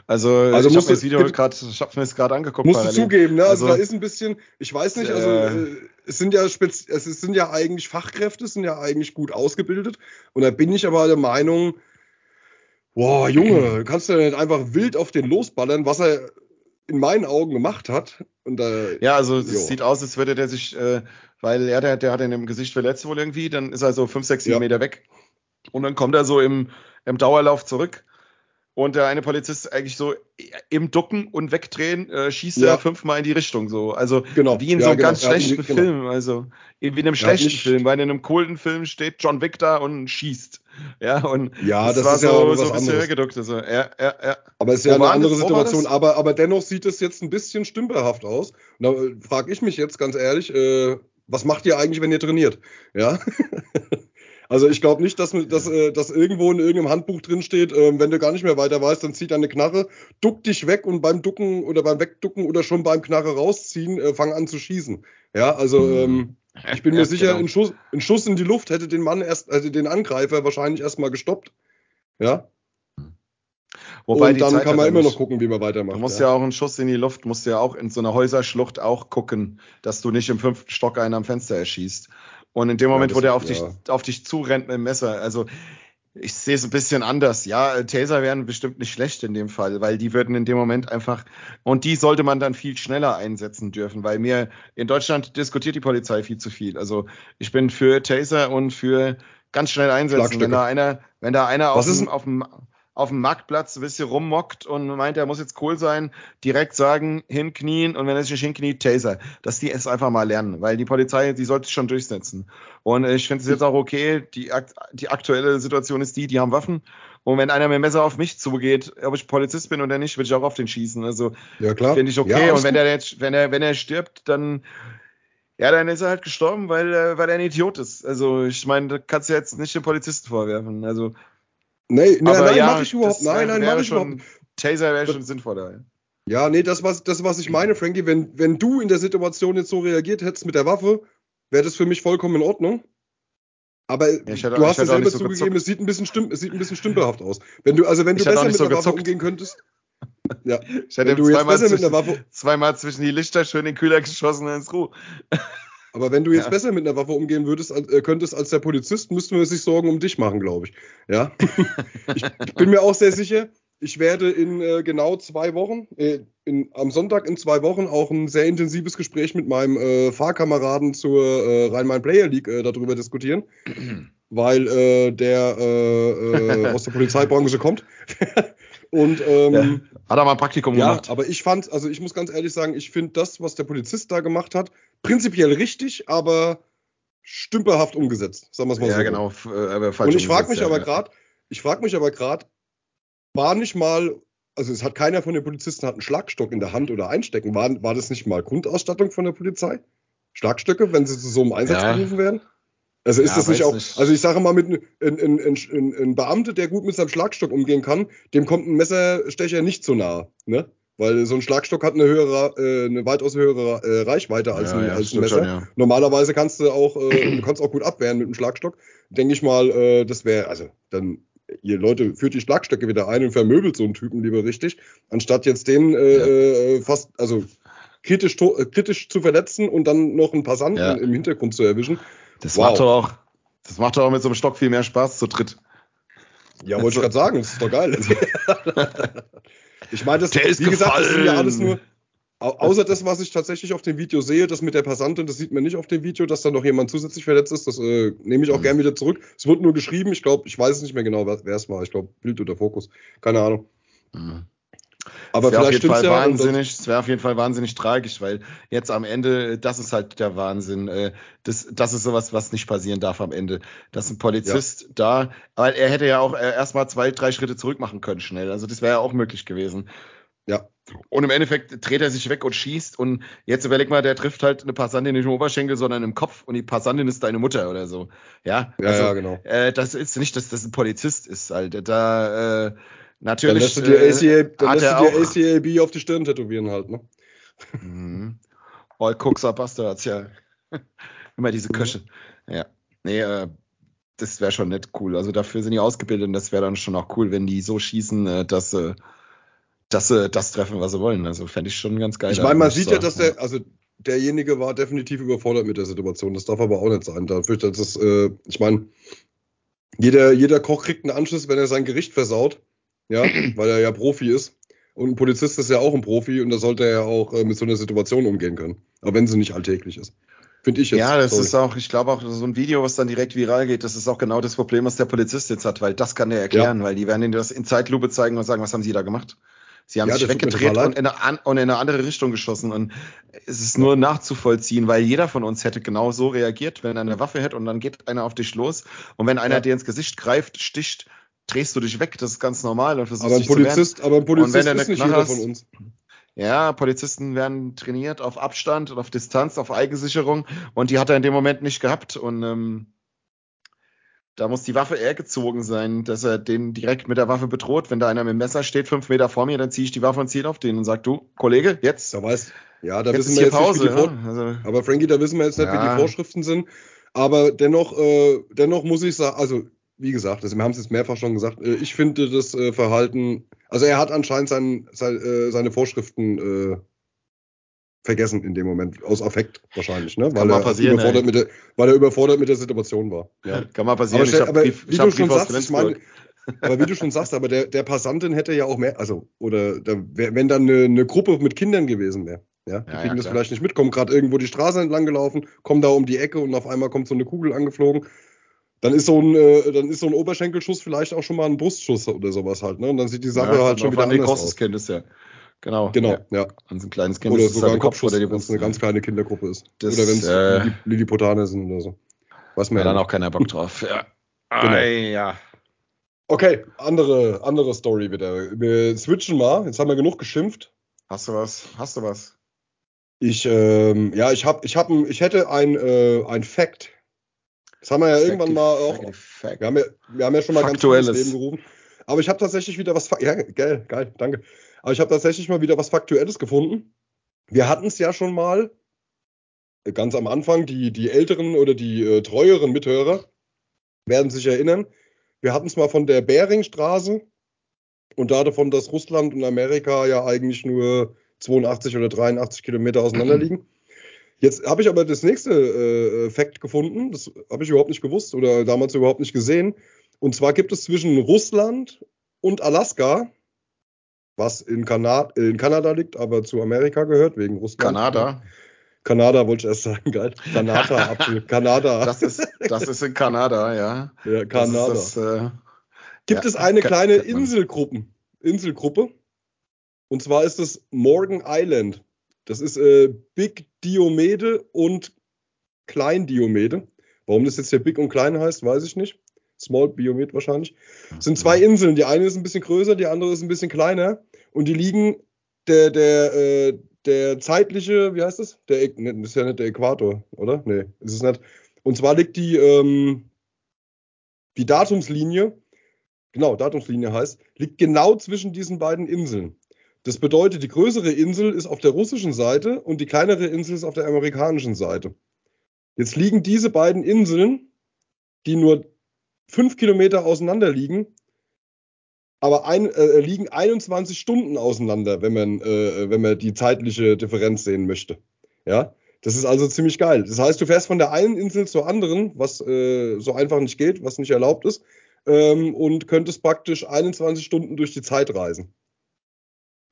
also, also ich habe mir das Video gerade, ich habe mir das gerade angeguckt. Musst parallel. du zugeben, ne? Also, also, da ist ein bisschen, ich weiß nicht, also äh, äh es sind ja spez es sind ja eigentlich Fachkräfte, es sind ja eigentlich gut ausgebildet und da bin ich aber der Meinung, boah Junge, kannst du ja nicht einfach wild auf den losballern, was er in meinen Augen gemacht hat. Und, äh, ja, also es sieht aus, als würde der sich, äh, weil er, der, der hat ihn im Gesicht verletzt wohl irgendwie, dann ist er so fünf, sechs, sieben ja. Meter weg. Und dann kommt er so im, im Dauerlauf zurück. Und der eine Polizist eigentlich so im Ducken und Wegdrehen äh, schießt ja. er fünfmal in die Richtung so. Also genau. wie in so einem ja, genau. ganz schlechten genau. Film. Also wie in einem schlechten Film, weil in einem coolen Film steht John Wick da und schießt. Ja, und ja, das, das ist so, ja so ein bisschen hergeduckt. Also, ja, ja, ja. Aber es ist ja eine andere das, Situation. Aber, aber dennoch sieht es jetzt ein bisschen stümperhaft aus. Und da frage ich mich jetzt ganz ehrlich, äh, was macht ihr eigentlich, wenn ihr trainiert? Ja. Also ich glaube nicht, dass, dass, äh, dass irgendwo in irgendeinem Handbuch drin steht, äh, wenn du gar nicht mehr weiter weißt, dann zieh deine Knarre, duck dich weg und beim Ducken oder beim Wegducken oder schon beim Knarre rausziehen, äh, fang an zu schießen. Ja, also mhm. ähm, ich bin mir ja, sicher, genau. ein, Schuss, ein Schuss in die Luft hätte den Mann erst, also den Angreifer wahrscheinlich erstmal gestoppt. Ja. Wobei und dann kann man immer noch gucken, wie man weitermacht. Du musst ja. ja. auch einen Schuss in die Luft, musst ja auch in so einer Häuserschlucht auch gucken, dass du nicht im fünften Stock einen am Fenster erschießt. Und in dem Moment, ja, wo der auf, dich, auf dich zurennt mit dem Messer, also ich sehe es ein bisschen anders. Ja, Taser wären bestimmt nicht schlecht in dem Fall, weil die würden in dem Moment einfach, und die sollte man dann viel schneller einsetzen dürfen, weil mir in Deutschland diskutiert die Polizei viel zu viel. Also ich bin für Taser und für ganz schnell einsetzen. Wenn da einer, wenn da einer auf dem, auf dem auf dem Marktplatz ein bisschen rummockt und meint, er muss jetzt cool sein, direkt sagen, hinknien und wenn er sich nicht hinkniet, Taser. Dass die es einfach mal lernen, weil die Polizei, die sollte sich schon durchsetzen. Und ich finde es jetzt auch okay, die, die aktuelle Situation ist die, die haben Waffen und wenn einer mit dem Messer auf mich zugeht, ob ich Polizist bin oder nicht, würde ich auch auf den schießen. Also ja, finde ich okay. Ja, und wenn er jetzt, wenn er, wenn er stirbt, dann ja, dann ist er halt gestorben, weil, weil er ein Idiot ist. Also ich meine, da kannst du jetzt nicht den Polizisten vorwerfen. Also Nee, nein, nein, ja, mache ich überhaupt. Nein, nein, mache ich überhaupt. Taser wäre schon sinnvoller. Ja, nee, das was, das, was ich meine, Frankie, wenn, wenn du in der Situation jetzt so reagiert hättest mit der Waffe, wäre das für mich vollkommen in Ordnung. Aber ja, hätte, du hast es selber so zugegeben, es sieht ein bisschen stimm, es sieht ein bisschen stümperhaft aus. Wenn du, also wenn du besser mit so der Waffe umgehen könntest. Ja, ich hätte du zweimal, zwischen, mit einer Waffe, zweimal zwischen die Lichter schön in den Kühler geschossen und ins Ruhe. Aber wenn du jetzt ja. besser mit einer Waffe umgehen würdest, äh, könntest als der Polizist, müssten wir sich Sorgen um dich machen, glaube ich. Ja. ich, ich, bin mir auch sehr sicher, ich werde in äh, genau zwei Wochen, äh, in, am Sonntag in zwei Wochen auch ein sehr intensives Gespräch mit meinem äh, Fahrkameraden zur äh, Rhein-Main-Player League äh, darüber diskutieren, weil der aus der Polizeibranche kommt. Und ähm, ja. hat er mal ein Praktikum ja, gemacht. aber ich fand, also ich muss ganz ehrlich sagen, ich finde das, was der Polizist da gemacht hat, prinzipiell richtig, aber stümperhaft umgesetzt. Sagen wir es mal ja, so. Ja, genau. Aber falsch Und ich frage mich, ja, aber gerade, ich frage mich aber gerade, war nicht mal, also es hat keiner von den Polizisten hat einen Schlagstock in der Hand oder einstecken. War, war das nicht mal Grundausstattung von der Polizei? Schlagstöcke, wenn sie zu so einem Einsatz ja. gerufen werden? Also ist ja, das nicht auch, nicht. also ich sage mal, mit ein, ein, ein, ein Beamter, der gut mit seinem Schlagstock umgehen kann, dem kommt ein Messerstecher nicht so nah, ne? Weil so ein Schlagstock hat eine höhere, äh, eine weitaus höhere äh, Reichweite als, ja, ein, ja, als ein Messer. Schon, ja. Normalerweise kannst du auch, äh, du kannst auch gut abwehren mit dem Schlagstock. Denke ich mal, äh, das wäre, also dann, ihr Leute, führt die Schlagstöcke wieder ein und vermöbelt so einen Typen lieber richtig, anstatt jetzt den äh, äh fast, also kritisch, äh, kritisch zu verletzen und dann noch einen Passanten im Hintergrund zu erwischen. Das wow. macht doch auch, das macht doch auch mit so einem Stock viel mehr Spaß zu dritt. Ja, wollte ich gerade sagen, das ist doch geil. ich meine, das, wie gesagt, das sind ja alles nur, außer das, was ich tatsächlich auf dem Video sehe, das mit der Passantin, das sieht man nicht auf dem Video, dass da noch jemand zusätzlich verletzt ist. Das äh, nehme ich auch mhm. gern wieder zurück. Es wurde nur geschrieben, ich glaube, ich weiß es nicht mehr genau, wer es war. Ich glaube, Bild oder Fokus. Keine Ahnung. Mhm. Aber vielleicht auf jeden Fall ja wahnsinnig, es wäre auf jeden Fall wahnsinnig tragisch, weil jetzt am Ende, das ist halt der Wahnsinn. Äh, das, das ist sowas, was nicht passieren darf am Ende. Dass ein Polizist ja. da, weil er hätte ja auch äh, erstmal zwei, drei Schritte zurück machen können schnell. Also das wäre ja auch möglich gewesen. Ja. Und im Endeffekt dreht er sich weg und schießt. Und jetzt überleg mal, der trifft halt eine Passantin nicht im Oberschenkel, sondern im Kopf. Und die Passantin ist deine Mutter oder so. Ja, ja, also, ja genau. Äh, das ist nicht, dass das ein Polizist ist, halt. Da, äh, Natürlich. Dann lässt du dir, ACA, dann lässt du dir ACAB auf die Stirn tätowieren halt, ne? Mhm. All Cooks are Bastards, ja. Immer diese Köche. Mhm. Ja. Nee, äh, das wäre schon nicht cool. Also dafür sind die ausgebildet und das wäre dann schon auch cool, wenn die so schießen, äh, dass sie, dass sie das treffen, was sie wollen. Also fände ich schon ganz geil. Ich meine, man sieht ja, dass der, also derjenige war definitiv überfordert mit der Situation. Das darf aber auch nicht sein. Dafür, dass das, äh, ich meine, jeder, jeder Koch kriegt einen Anschluss, wenn er sein Gericht versaut ja, weil er ja Profi ist. Und ein Polizist ist ja auch ein Profi und da sollte er ja auch äh, mit so einer Situation umgehen können. Aber wenn sie nicht alltäglich ist. Finde ich jetzt. Ja, das sorry. ist auch, ich glaube auch, so ein Video, was dann direkt viral geht, das ist auch genau das Problem, was der Polizist jetzt hat, weil das kann der erklären, ja. weil die werden ihnen das in Zeitlupe zeigen und sagen, was haben sie da gemacht? Sie haben ja, sich weggedreht und in, eine, und in, eine, andere Richtung geschossen. Und es ist nur nachzuvollziehen, weil jeder von uns hätte genau so reagiert, wenn er eine Waffe hätte und dann geht einer auf dich los. Und wenn einer ja. dir ins Gesicht greift, sticht, drehst du dich weg. Das ist ganz normal. Und aber, ein Polizist, aber ein Polizist ist nicht jeder von uns. Ja, Polizisten werden trainiert auf Abstand und auf Distanz, auf Eigensicherung. Und die hat er in dem Moment nicht gehabt. Und ähm, da muss die Waffe eher gezogen sein, dass er den direkt mit der Waffe bedroht. Wenn da einer mit dem Messer steht, fünf Meter vor mir, dann ziehe ich die Waffe und ziehe auf den und sag, du, Kollege, jetzt. Da weiß, ja, da wissen wir jetzt Pause, nicht, wie die Vor ja? also, Aber Frankie, da wissen wir jetzt nicht, ja. wie die Vorschriften sind. Aber dennoch, äh, dennoch muss ich sagen, also wie gesagt, wir haben es jetzt mehrfach schon gesagt, äh, ich finde das äh, Verhalten, also er hat anscheinend sein, sein, äh, seine Vorschriften äh, vergessen in dem Moment, aus Affekt wahrscheinlich, ne? weil, er überfordert mit der, weil er überfordert mit der Situation war. Ja. Kann mal passieren. Aber, aber Brief, wie du schon sagst, ich meine, aber wie du schon sagst, aber der, der Passantin hätte ja auch mehr, also, oder da, wenn dann eine, eine Gruppe mit Kindern gewesen wäre, ja, die ja, kriegen ja, das vielleicht nicht mit, kommen gerade irgendwo die Straße entlang gelaufen, kommen da um die Ecke und auf einmal kommt so eine Kugel angeflogen. Dann ist so ein, äh, dann ist so ein Oberschenkelschuss vielleicht auch schon mal ein Brustschuss oder sowas halt, ne? Und dann sieht die Sache ja, halt schon wieder anders aus. Kennt es ja. Genau. Genau, ja. ja. Wenn es ein kleines Kind oder ist, sogar ein Kopfschuss, wenn es eine ganz kleine Kindergruppe ist. Das, oder wenn es äh, Lilliputaner sind oder so. Weiß man ja dann auch keiner Bock drauf. Ja. Genau. Ja. Okay, andere, andere Story wieder. Wir switchen mal. Jetzt haben wir genug geschimpft. Hast du was? Hast du was? Ich, ähm, ja, ich hab, ich hab, ich hätte ein, äh, ein Fact. Das haben wir ja irgendwann mal auch. Wir haben ja, wir haben ja schon mal Faktuelles. ganz ins Leben gerufen. Aber ich habe tatsächlich wieder was. Ja, geil, geil, danke. Aber ich habe tatsächlich mal wieder was Faktuelles gefunden. Wir hatten es ja schon mal äh, ganz am Anfang, die, die älteren oder die äh, treueren Mithörer werden sich erinnern. Wir hatten es mal von der Beringstraße und davon, dass Russland und Amerika ja eigentlich nur 82 oder 83 Kilometer auseinander liegen. Jetzt habe ich aber das nächste äh, Fakt gefunden, das habe ich überhaupt nicht gewusst oder damals überhaupt nicht gesehen. Und zwar gibt es zwischen Russland und Alaska was in, Kanada, in Kanada liegt, aber zu Amerika gehört, wegen Russland. Kanada? Kanada wollte ich erst sagen, geil. Kanada, Apfel, Kanada. Das ist, das ist in Kanada, ja. Ja, Kanada. Das das, äh, Gibt ja, es eine kleine Inselgruppen, Inselgruppe? Und zwar ist es Morgan Island. Das ist äh, Big Diomede und Klein Diomede. Warum das jetzt hier Big und Klein heißt, weiß ich nicht. Small Biomet wahrscheinlich. Es sind zwei Inseln. Die eine ist ein bisschen größer, die andere ist ein bisschen kleiner. Und die liegen, der, der, äh, der zeitliche, wie heißt das? Der, ne, das ist ja nicht der Äquator, oder? Nee, ist es nicht. Und zwar liegt die, ähm, die Datumslinie, genau, Datumslinie heißt, liegt genau zwischen diesen beiden Inseln. Das bedeutet, die größere Insel ist auf der russischen Seite und die kleinere Insel ist auf der amerikanischen Seite. Jetzt liegen diese beiden Inseln, die nur fünf Kilometer auseinander liegen, aber ein, äh, liegen 21 Stunden auseinander, wenn man, äh, wenn man die zeitliche Differenz sehen möchte. Ja, das ist also ziemlich geil. Das heißt, du fährst von der einen Insel zur anderen, was äh, so einfach nicht geht, was nicht erlaubt ist, ähm, und könntest praktisch 21 Stunden durch die Zeit reisen.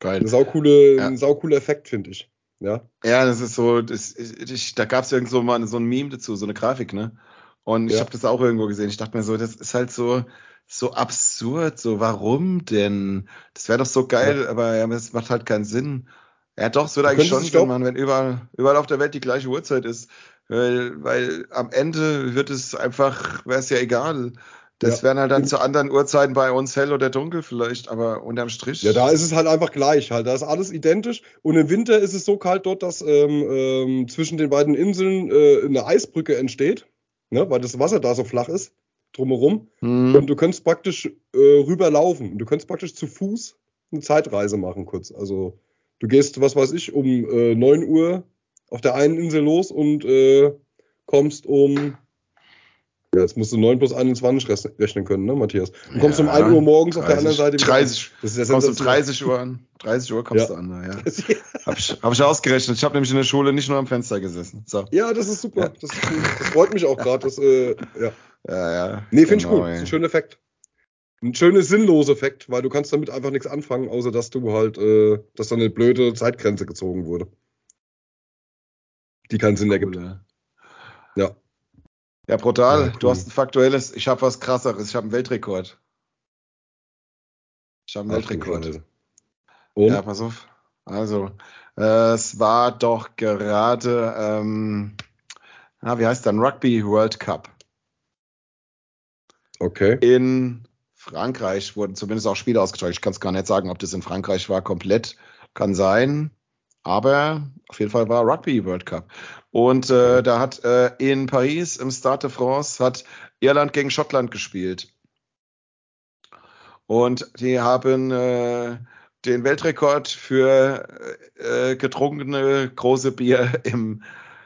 Geil. Ein saucoole, ja. ein saucooler Effekt, finde ich. Ja. ja, das ist so, das, ich, da gab es irgend so mal so ein Meme dazu, so eine Grafik, ne? Und ich ja. habe das auch irgendwo gesehen. Ich dachte mir so, das ist halt so, so absurd. So, warum denn? Das wäre doch so geil, ja. aber ja, es macht halt keinen Sinn. Ja, doch, es würde eigentlich schon Sinn machen, wenn überall, überall auf der Welt die gleiche Uhrzeit ist. Weil, weil am Ende wird es einfach, wäre es ja egal. Das ja. wären halt dann zu anderen Uhrzeiten bei uns hell oder dunkel vielleicht, aber unterm Strich. Ja, da ist es halt einfach gleich halt. Da ist alles identisch. Und im Winter ist es so kalt dort, dass ähm, ähm, zwischen den beiden Inseln äh, eine Eisbrücke entsteht ne, weil das Wasser da so flach ist, drumherum. Mhm. Und du könntest praktisch äh, rüberlaufen. Du könntest praktisch zu Fuß eine Zeitreise machen kurz. Also du gehst, was weiß ich, um äh, 9 Uhr auf der einen Insel los und äh, kommst um ja, jetzt musst du 9 plus 21 rechnen können, ne, Matthias? Du kommst ja, um 1 Uhr morgens 30, auf der anderen Seite 30, das ist kommst um 30 Uhr an. 30 Uhr kommst ja. du an, ja. Hab ich, hab ich ausgerechnet. Ich habe nämlich in der Schule nicht nur am Fenster gesessen. So. Ja, das ist super. Ja. Das, ist das, freut mich auch gerade. Äh, ja. ja, ja. Nee, finde genau, ich gut. Das ist ein schöner Effekt. Ein schöner sinnloser Effekt, weil du kannst damit einfach nichts anfangen, außer dass du halt, äh, dass da eine blöde Zeitgrenze gezogen wurde. Die keinen Sinn cool, ergibt. Ja. Ja, brutal. Ja, cool. Du hast ein faktuelles. Ich habe was krasseres. Ich habe einen Weltrekord. Ich habe einen Ach, Weltrekord. Und? Ja, pass auf. Also, äh, es war doch gerade, ähm, na, wie heißt dann Rugby World Cup. Okay. In Frankreich wurden zumindest auch Spiele ausgetragen. Ich kann es gar nicht sagen, ob das in Frankreich war, komplett. Kann sein. Aber auf jeden Fall war Rugby World Cup. Und äh, da hat äh, in Paris im Stade de France hat Irland gegen Schottland gespielt. Und die haben äh, den Weltrekord für äh, getrunkene große Bier im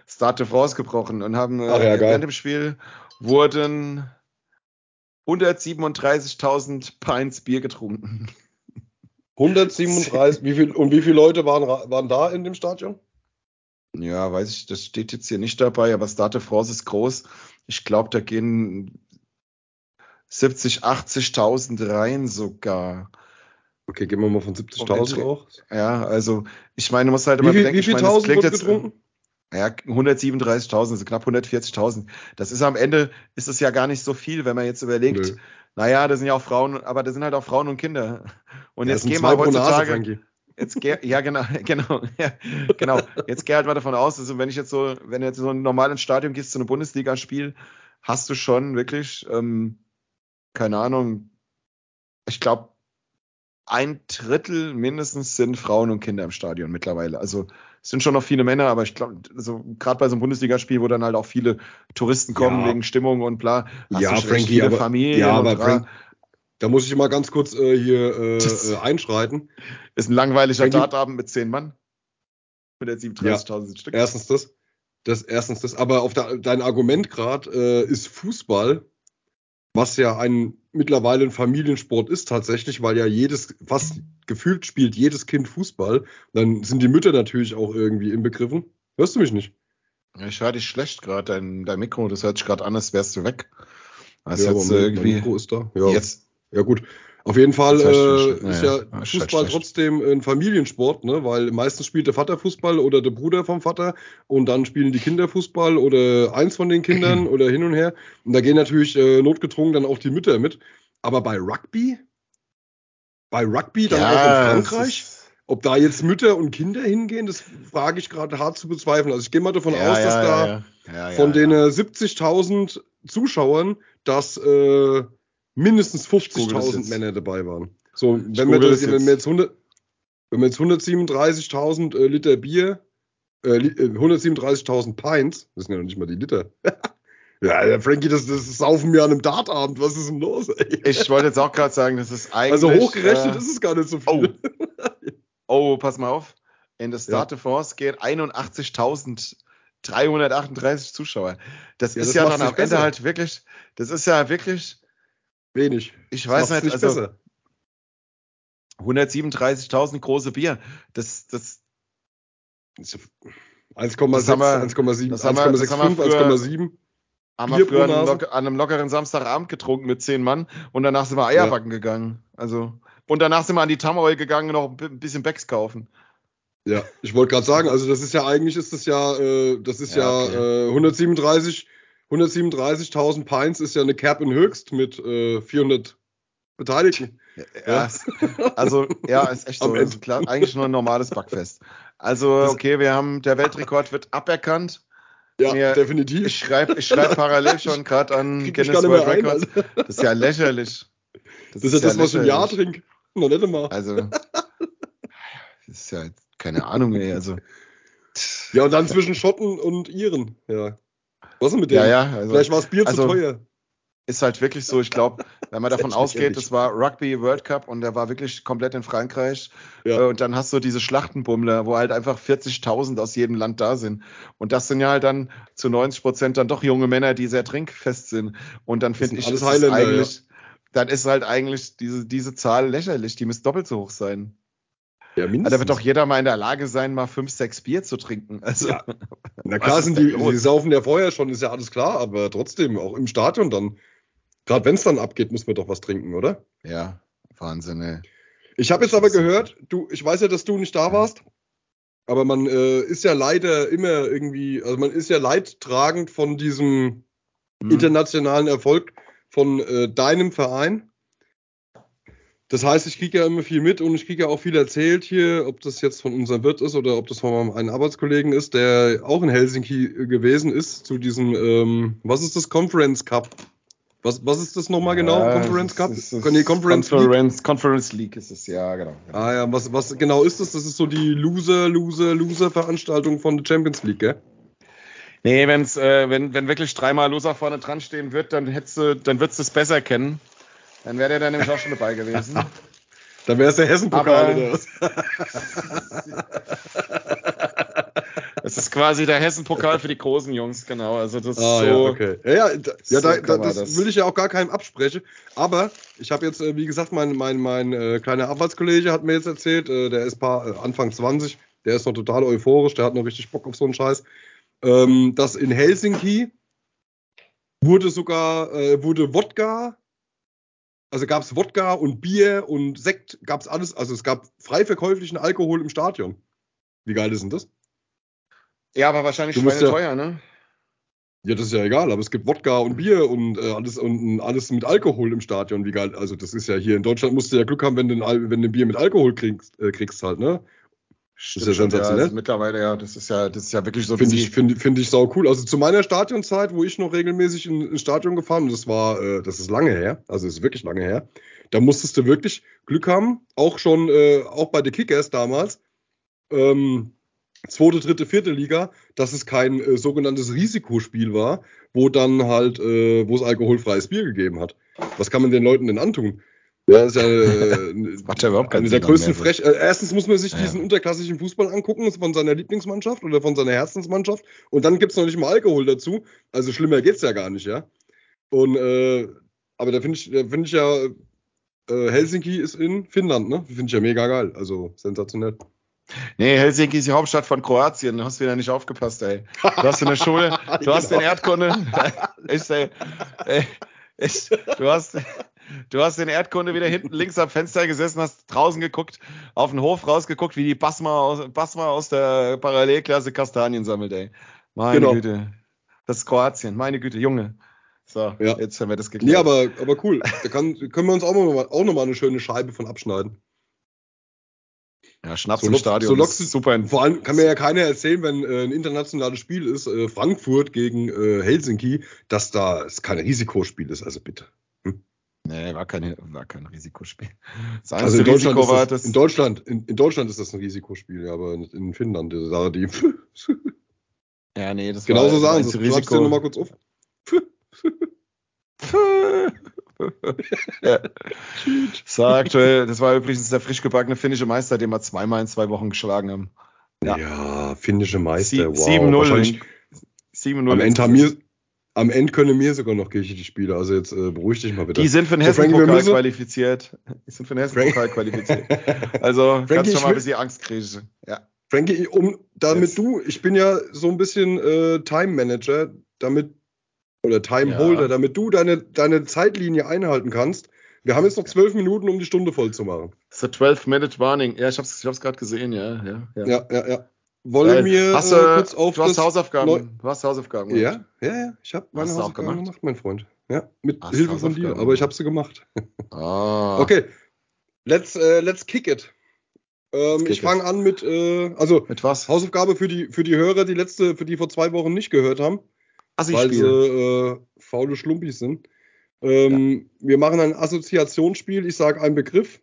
Stade de France gebrochen und haben Ach, ja, während dem Spiel wurden 137.000 Pints Bier getrunken. 137, wie viel, und wie viele Leute waren, waren da in dem Stadion? Ja, weiß ich, das steht jetzt hier nicht dabei, aber Stade France ist groß. Ich glaube, da gehen 70, 80.000 rein sogar. Okay, gehen wir mal von 70.000 auch. Ja, also ich meine, du musst halt immer wie, bedenken, wie viel ich meine, das klingt jetzt, getrunken? Ja, 137.000, also knapp 140.000. Das ist am Ende, ist es ja gar nicht so viel, wenn man jetzt überlegt, Nö. Naja, da sind ja auch Frauen, aber da sind halt auch Frauen und Kinder. Und ja, jetzt gehen wir heutzutage, jetzt geh, ja genau, genau, ja, genau. Jetzt geh halt mal davon aus, also wenn ich jetzt so, wenn du jetzt so ein normales Stadion gehst zu einem Bundesligaspiel, hast du schon wirklich, ähm, keine Ahnung, ich glaube, ein Drittel mindestens sind Frauen und Kinder im Stadion mittlerweile. Also es sind schon noch viele Männer, aber ich glaube, also gerade bei so einem Bundesligaspiel, wo dann halt auch viele Touristen kommen ja. wegen Stimmung und bla, ja, Frankie, aber, Familien ja, aber Frank, da muss ich mal ganz kurz äh, hier äh, äh, einschreiten. Ist ein langweiliger Dartabend mit zehn Mann. Mit der 37.000 ja, Stück. Erstens das. das. Erstens das. Aber auf der, dein Argument gerade äh, ist Fußball, was ja ein mittlerweile ein Familiensport ist tatsächlich, weil ja jedes, fast gefühlt spielt jedes Kind Fußball. Dann sind die Mütter natürlich auch irgendwie inbegriffen. Hörst du mich nicht? Ich höre dich schlecht gerade, dein, dein Mikro, das hört sich gerade an, als wärst du weg. Also ja, jetzt, irgendwie, mein Mikro ist da. Ja. Jetzt, ja gut. Auf jeden Fall äh, ist ja, ja Fußball trotzdem ein Familiensport, ne? weil meistens spielt der Vater Fußball oder der Bruder vom Vater und dann spielen die Kinder Fußball oder eins von den Kindern oder hin und her. Und da gehen natürlich äh, notgedrungen dann auch die Mütter mit. Aber bei Rugby, bei Rugby dann ja, auch in Frankreich, ob da jetzt Mütter und Kinder hingehen, das frage ich gerade hart zu bezweifeln. Also ich gehe mal davon ja, aus, dass da von den 70.000 Zuschauern, dass äh, mindestens 50.000 Männer dabei waren. So, wenn wir, das, wenn wir, jetzt 100, wenn wir jetzt 137.000 äh, Liter Bier, äh, 137.000 äh, Pints, das sind ja noch nicht mal die Liter. ja, der Frankie, das, das saufen wir an einem Dartabend. Was ist denn los? Ey? Ich wollte jetzt auch gerade sagen, das ist eigentlich. Also hochgerechnet äh, ist es gar nicht so viel. Oh, oh pass mal auf. In der Start ja. Force gehen 81.338 Zuschauer. Das ja, ist das ja dann am Ende halt wirklich, das ist ja wirklich Wenig. Ich weiß nicht, also 137.000 große Bier. Das, das 1,6, 1,7, 1,65, 1,7. Haben wir früher an, einem, lockeren Samstagabend getrunken mit zehn Mann und danach sind wir Eierbacken ja. gegangen. Also, und danach sind wir an die Tamoil gegangen und noch ein bisschen Becks kaufen. Ja, ich wollte gerade sagen, also das ist ja eigentlich ist das ja, äh, das ist ja, ja okay. äh, 137 137.000 Pints ist ja eine Cap in Höchst mit äh, 400 Beteiligten. Ja, ja. also ja, ist echt so. Also, klar, eigentlich nur ein normales Backfest. Also okay, wir haben der Weltrekord wird aberkannt. Ja, Mir, definitiv. Ich schreibe ich schreib parallel schon gerade an Krieg Guinness World ein, Records. Das ist ja lächerlich. Das, das ist ja das, was ich im Jahr trinke. Noch nicht immer. Also, das ist ja keine Ahnung, ey. Also. Ja, und dann zwischen Schotten und Iren, ja. Was ist mit dem? Ja, ja. Also, Vielleicht war das Bier also, zu teuer. Ist halt wirklich so, ich glaube, wenn man davon ausgeht, das war Rugby World Cup und der war wirklich komplett in Frankreich. Ja. Äh, und dann hast du diese Schlachtenbummler, wo halt einfach 40.000 aus jedem Land da sind. Und das sind ja halt dann zu 90 Prozent dann doch junge Männer, die sehr trinkfest sind. Und dann finde ich, ist eigentlich, ja. dann ist halt eigentlich diese, diese Zahl lächerlich. Die müsste doppelt so hoch sein. Ja, mindestens. Da wird doch jeder mal in der Lage sein, mal fünf, sechs Bier zu trinken. Also, ja. Na klar sind die, die saufen ja vorher schon, ist ja alles klar, aber trotzdem, auch im Stadion dann, gerade wenn es dann abgeht, muss man doch was trinken, oder? Ja, Wahnsinn, ey. Ich habe jetzt aber gehört, du, ich weiß ja, dass du nicht da warst, aber man äh, ist ja leider immer irgendwie, also man ist ja leidtragend von diesem hm. internationalen Erfolg von äh, deinem Verein. Das heißt, ich kriege ja immer viel mit und ich kriege ja auch viel erzählt hier, ob das jetzt von unserem Wirt ist oder ob das von einem Arbeitskollegen ist, der auch in Helsinki gewesen ist zu diesem, ähm, was ist das, Conference Cup? Was, was ist das nochmal genau? Ja, Conference Cup? Ist, ist, nee, Conference, Conference, League? Conference League ist es, ja, genau, genau. Ah ja, was, was genau ist das? Das ist so die Loser, Loser, Loser-Veranstaltung von der Champions League, gell? Nee, wenn's, äh, wenn, wenn wirklich dreimal Loser vorne dran stehen wird, dann hättest du, dann würdest du es besser kennen. Dann wäre der dann nämlich auch schon dabei gewesen. dann wäre es der Hessen-Pokal oder was? Es ist quasi der Hessen-Pokal für die großen Jungs, genau. Also das ah, so. Ja, okay. Ja, ja, da, ja da, da, das, das, will ich ja auch gar keinem absprechen. Aber ich habe jetzt, äh, wie gesagt, mein, mein, mein äh, kleiner Arbeitskollege hat mir jetzt erzählt, äh, der ist paar, äh, Anfang 20, der ist noch total euphorisch, der hat noch richtig Bock auf so einen Scheiß. Ähm, dass in Helsinki wurde sogar, äh, wurde Wodka also gab es Wodka und Bier und Sekt, gab es alles. Also es gab frei verkäuflichen Alkohol im Stadion. Wie geil ist denn das? Ja, aber wahrscheinlich du ja, teuer, ne? Ja, das ist ja egal, aber es gibt Wodka und Bier und äh, alles und alles mit Alkohol im Stadion, wie geil. Also das ist ja hier in Deutschland musst du ja Glück haben, wenn du ein, wenn du ein Bier mit Alkohol kriegst, äh, kriegst halt, ne? Stimmt, das ist ja sensationell. Ja, also mittlerweile, ja, das ist ja, das ist ja wirklich so. Finde ich, finde find ich sau cool. Also zu meiner Stadionzeit, wo ich noch regelmäßig in, ins Stadion gefahren, und das war, äh, das ist lange her, also ist wirklich lange her, da musstest du wirklich Glück haben, auch schon, äh, auch bei den Kickers damals, ähm, zweite, dritte, vierte Liga, dass es kein äh, sogenanntes Risikospiel war, wo dann halt, äh, wo es alkoholfreies Bier gegeben hat. Was kann man den Leuten denn antun? Ja, ist ja, äh, macht ja überhaupt eine der größten Frech. Äh, erstens muss man sich ja. diesen unterklassischen Fußball angucken, von seiner Lieblingsmannschaft oder von seiner Herzensmannschaft. Und dann gibt's noch nicht mal Alkohol dazu. Also schlimmer geht's ja gar nicht, ja. Und äh, aber da finde ich, da finde ich ja, äh, Helsinki ist in Finnland, ne? Finde ich ja mega geil. Also sensationell. Nee, Helsinki ist die Hauptstadt von Kroatien. Du hast wieder nicht aufgepasst, ey. Du hast in der Schule, du hast den Erdkunde. ich, ey, ich, du hast, Du hast in Erdkunde wieder hinten links am Fenster gesessen, hast draußen geguckt, auf den Hof rausgeguckt, wie die Basma aus, Basma aus der Parallelklasse Kastanien sammelt, ey. Meine genau. Güte. Das ist Kroatien, meine Güte, Junge. So, ja. jetzt haben wir das geklärt. Nee, aber, aber cool. Da kann, können wir uns auch nochmal auch noch mal eine schöne Scheibe von abschneiden. Ja, Schnaps so im Stadion. So lockst, super. Vor allem kann mir ja keiner erzählen, wenn äh, ein internationales Spiel ist, äh, Frankfurt gegen äh, Helsinki, dass da es kein Risikospiel ist. Also bitte. Nee, war kein, war kein Risikospiel. Das also in Deutschland, Risiko das, das, in, Deutschland in, in, Deutschland ist das ein Risikospiel, aber in Finnland ist da die. ja, nee, das Genauso war sagen sie. Risiko. dir nochmal kurz auf. ja. Das war aktuell, das war übrigens der frisch gebackene finnische Meister, den wir zweimal in zwei Wochen geschlagen haben. Ja, ja finnische Meister, Sie, wow. 7-0. 7-0. Am Ende haben wir, am Ende können mir sogar noch Kirche die Spiele. Also jetzt äh, beruhig dich mal bitte. Die sind für den Hessen-Pokal qualifiziert. Die sind für den Hessen-Pokal qualifiziert. Also Frankie, kannst schon mal ein bisschen Angst kriegen. Ja. Frankie, um, damit yes. du, ich bin ja so ein bisschen äh, Time Manager, damit, oder Time Holder, ja. damit du deine, deine Zeitlinie einhalten kannst. Wir haben jetzt noch zwölf Minuten, um die Stunde voll zu machen. So 12 Minute Warning. Ja, ich hab's, ich hab's gerade gesehen, ja, ja, ja. Ja, ja, ja. Wolle mir hast, äh, kurz auf du hast Hausaufgaben. Neu du hast Hausaufgaben. Ja, ja, ja. Ich habe meine hast Hausaufgaben gemacht? gemacht, mein Freund. Ja, mit hast Hilfe von dir, aber ich habe sie gemacht. Ah. Okay, let's uh, let's kick it. Ähm, ich fange an mit, äh, also mit was? Hausaufgabe für die für die Hörer, die letzte, für die vor zwei Wochen nicht gehört haben, Assi weil sie äh, faule Schlumpis sind. Ähm, ja. Wir machen ein Assoziationsspiel. Ich sage einen Begriff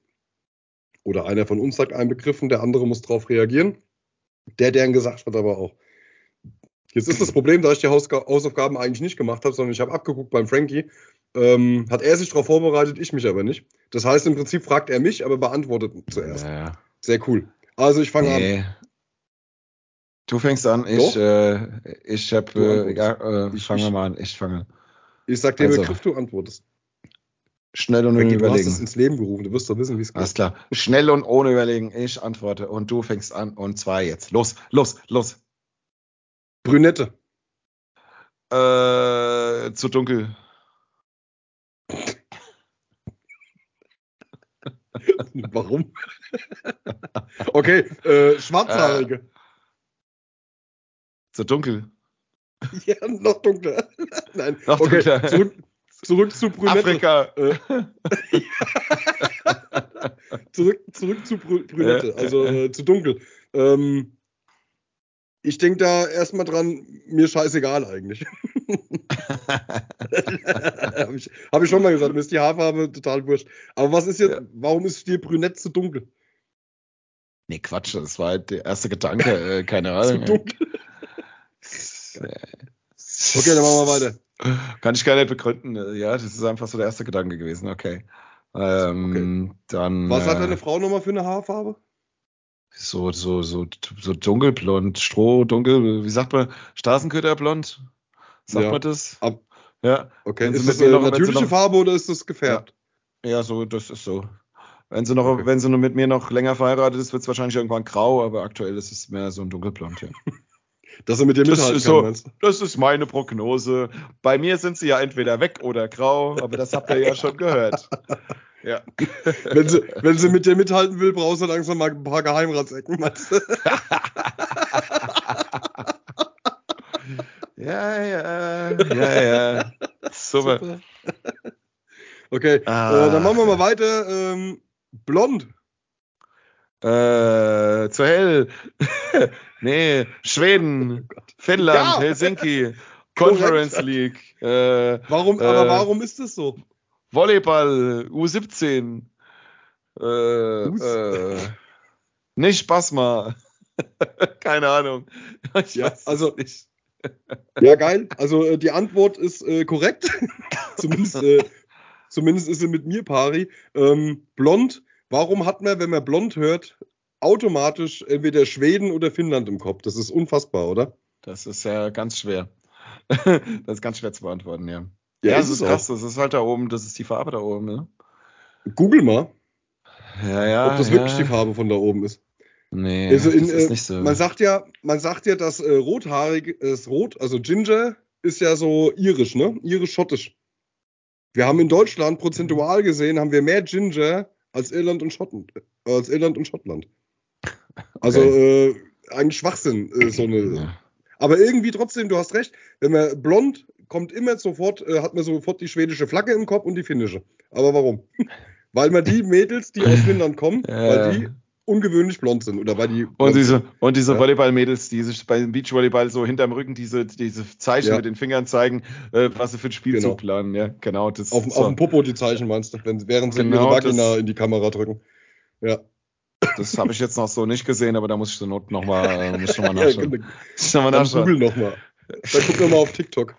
oder einer von uns sagt einen Begriff und der andere muss darauf reagieren. Der, der ihn gesagt hat, aber auch. Jetzt ist das Problem, da ich die Hausaufgaben eigentlich nicht gemacht habe, sondern ich habe abgeguckt beim Frankie, ähm, hat er sich darauf vorbereitet, ich mich aber nicht. Das heißt, im Prinzip fragt er mich, aber beantwortet zuerst. Ja. Sehr cool. Also ich fange nee. an. Du fängst an, ich, äh, ich habe, äh, ja, äh, fangen wir mal an, ich fange. Ich sag dir also, Begriff, du antwortest. Schnell und ohne Überlegen. Du hast es ins Leben gerufen, du wirst doch wissen, wie es geht. Alles klar. Schnell und ohne Überlegen. Ich antworte und du fängst an und zwar jetzt. Los, los, los. Brünette. Äh, zu dunkel. Warum? okay, äh, schwarzhaarige. Äh, zu dunkel. Ja, noch dunkler. Nein, noch okay. dunkler. Zurück, Zurück zu Brünette. Afrika. Äh. zurück, zurück zu Brünette, also äh, zu dunkel. Ähm, ich denke da erstmal dran, mir scheißegal eigentlich. Habe ich, hab ich, schon mal gesagt, mir ist die Haarfarbe total wurscht. Aber was ist jetzt, ja. warum ist dir Brünett zu dunkel? Nee, Quatsch, das war halt der erste Gedanke, äh, keine Ahnung. zu dunkel. okay, dann machen wir weiter. Kann ich gar nicht begründen. Ja, das ist einfach so der erste Gedanke gewesen. Okay. Ähm, okay. Dann, Was hat äh, deine Frau nochmal für eine Haarfarbe? So, so, so, so dunkelblond, Stroh, dunkel, wie sagt man, Straßenköderblond? Sagt ja. man das? Ab, ja. Okay, ist das eine noch, natürliche noch, Farbe oder ist das gefärbt? Ja. ja, so, das ist so. Wenn sie noch, okay. wenn sie nur mit mir noch länger verheiratet ist, wird es wahrscheinlich irgendwann grau, aber aktuell ist es mehr so ein dunkelblond, ja. Dass er mit dir mithalten das kann, so, Das ist meine Prognose. Bei mir sind sie ja entweder weg oder grau, aber das habt ihr ja schon gehört. Ja. wenn, sie, wenn sie mit dir mithalten will, brauchst du langsam mal ein paar Geheimratsecken, meinst du? ja, ja, ja, ja. Super. Super. Okay, ah. äh, dann machen wir mal weiter. Ähm, blond. Äh, zu hell. nee, Schweden, oh Finnland, ja. Helsinki, Conference League. Äh, warum, aber äh, warum ist das so? Volleyball, U17. Äh, äh, nicht Basma. Keine Ahnung. Ich ja, also, nicht. ja, geil. Also äh, die Antwort ist korrekt. zumindest, zumindest ist sie mit mir pari. Ähm, blond. Warum hat man, wenn man blond hört, automatisch entweder Schweden oder Finnland im Kopf? Das ist unfassbar, oder? Das ist ja ganz schwer. das ist ganz schwer zu beantworten, ja. Ja, ja das ist krass. Das ist halt da oben, das ist die Farbe da oben, ne? Google mal. Ja, ja. Ob das ja. wirklich die Farbe von da oben ist. Nee, also in, das ist äh, nicht so. Man sagt ja, man sagt ja, dass äh, rothaarig ist rot, also Ginger ist ja so irisch, ne? Irisch-schottisch. Wir haben in Deutschland prozentual gesehen, haben wir mehr Ginger als Irland und Schottland. Äh, als Irland und Schottland. Also okay. äh, eigentlich Schwachsinn, äh, so eine. Ja. Aber irgendwie trotzdem, du hast recht, wenn man blond kommt immer sofort, äh, hat man sofort die schwedische Flagge im Kopf und die finnische. Aber warum? weil man die Mädels, die aus Finnland kommen, ja. weil die ungewöhnlich blond sind oder weil die und diese und diese ja. Volleyball-Mädels, die sich beim Beachvolleyball so hinterm Rücken diese diese Zeichen ja. mit den Fingern zeigen, äh, was sie für ein Spielzug genau. planen, ja genau. Das auf, so. auf dem Popo die Zeichen meinst du, wenn, während sie genau, ihre Vagina in die Kamera drücken. Ja. Das habe ich jetzt noch so nicht gesehen, aber da muss ich zur Not nochmal äh, muss ich noch mal nachschauen. ja, noch mal nachschauen. Google nochmal. Dann gucken wir mal auf TikTok.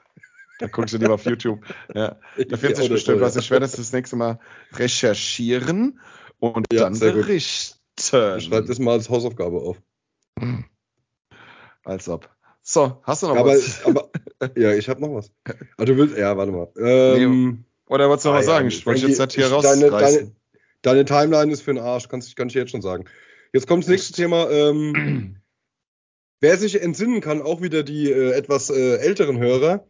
Da guckst du lieber auf YouTube. Ja. Da findet sich bestimmt was. Ich werde das das nächste Mal recherchieren und ja, dann berichten. Schreib das mal als Hausaufgabe auf. Als ob. So, hast du noch aber, was? Aber, ja, ich habe noch was. Aber du willst, ja, warte mal. Ähm, nee, oder wolltest du noch ah, was sagen? ich wollte jetzt hier raus. Deine, deine, deine, Timeline ist für den Arsch, kann, kann ich jetzt schon sagen. Jetzt kommt das nächste Thema. Ähm, wer sich entsinnen kann, auch wieder die äh, etwas äh, älteren Hörer,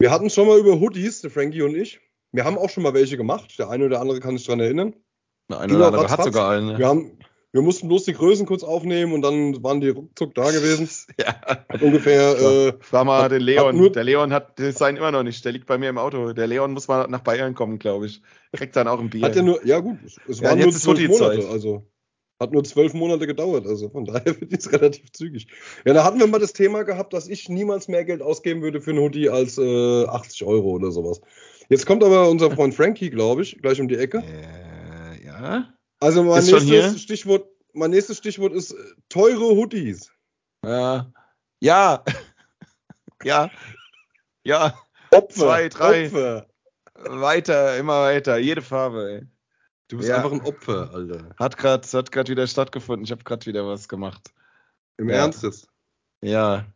wir hatten schon mal über Hoodies, der Frankie und ich. Wir haben auch schon mal welche gemacht. Der eine oder andere kann sich daran erinnern. Der eine oder andere hat sogar einen. Ne? Wir, haben, wir mussten bloß die Größen kurz aufnehmen und dann waren die ruckzuck da gewesen. ja. Hat ungefähr. Äh, Frag mal hat, den Leon. Nur, der Leon hat das sein immer noch nicht. Der liegt bei mir im Auto. Der Leon muss mal nach Bayern kommen, glaube ich. Kriegt dann auch ein Bier. Hat er nur, ja gut, es, es ja, waren nur zwölf Monate. Also. Hat nur zwölf Monate gedauert, also von daher finde ich es relativ zügig. Ja, da hatten wir mal das Thema gehabt, dass ich niemals mehr Geld ausgeben würde für einen Hoodie als äh, 80 Euro oder sowas. Jetzt kommt aber unser Freund Frankie, glaube ich, gleich um die Ecke. Äh, ja. Also mein nächstes Stichwort, mein nächstes Stichwort ist äh, teure Hoodies. Ja. Ja. ja. Ja. Opfer. Zwei, drei. Opfer. Weiter, immer weiter, jede Farbe, ey. Du bist ja. einfach ein Opfer, Alter. Hat gerade hat grad wieder stattgefunden. Ich habe gerade wieder was gemacht. Im ja. Ernst jetzt? Ja.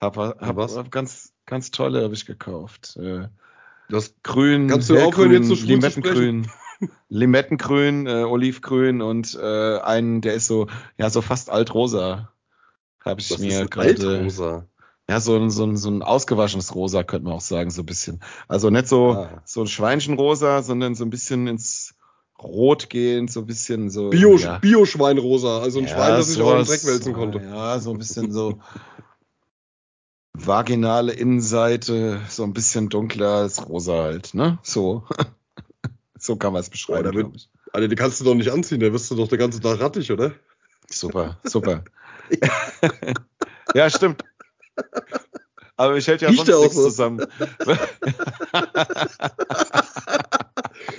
Hab, hab, was? hab ganz, ganz tolle habe ich gekauft. Äh, das grün, Kannst du aufhören, jetzt so Limettengrün. Limettengrün, äh, Olivgrün und äh, einen, der ist so, ja, so fast altrosa. Habe ich Was mir gerade. Altrosa. Ja, so ein, so, ein, so ein ausgewaschenes Rosa, könnte man auch sagen, so ein bisschen. Also nicht so, ah. so ein Schweinchenrosa, sondern so ein bisschen ins rot gehend, so ein bisschen so. Bio, ja. Bio-Schweinrosa, also ein ja, Schwein, das sich auch im Dreck wälzen konnte. Ja, so ein bisschen so vaginale Innenseite, so ein bisschen dunkler als rosa halt, ne? So. so kann man es beschreiben. Oh, wird, Alter, die kannst du doch nicht anziehen, da wirst du doch den ganzen Tag rattig, oder? Super, super. ja, stimmt. Aber ich hält ja Riecht sonst nichts so. zusammen.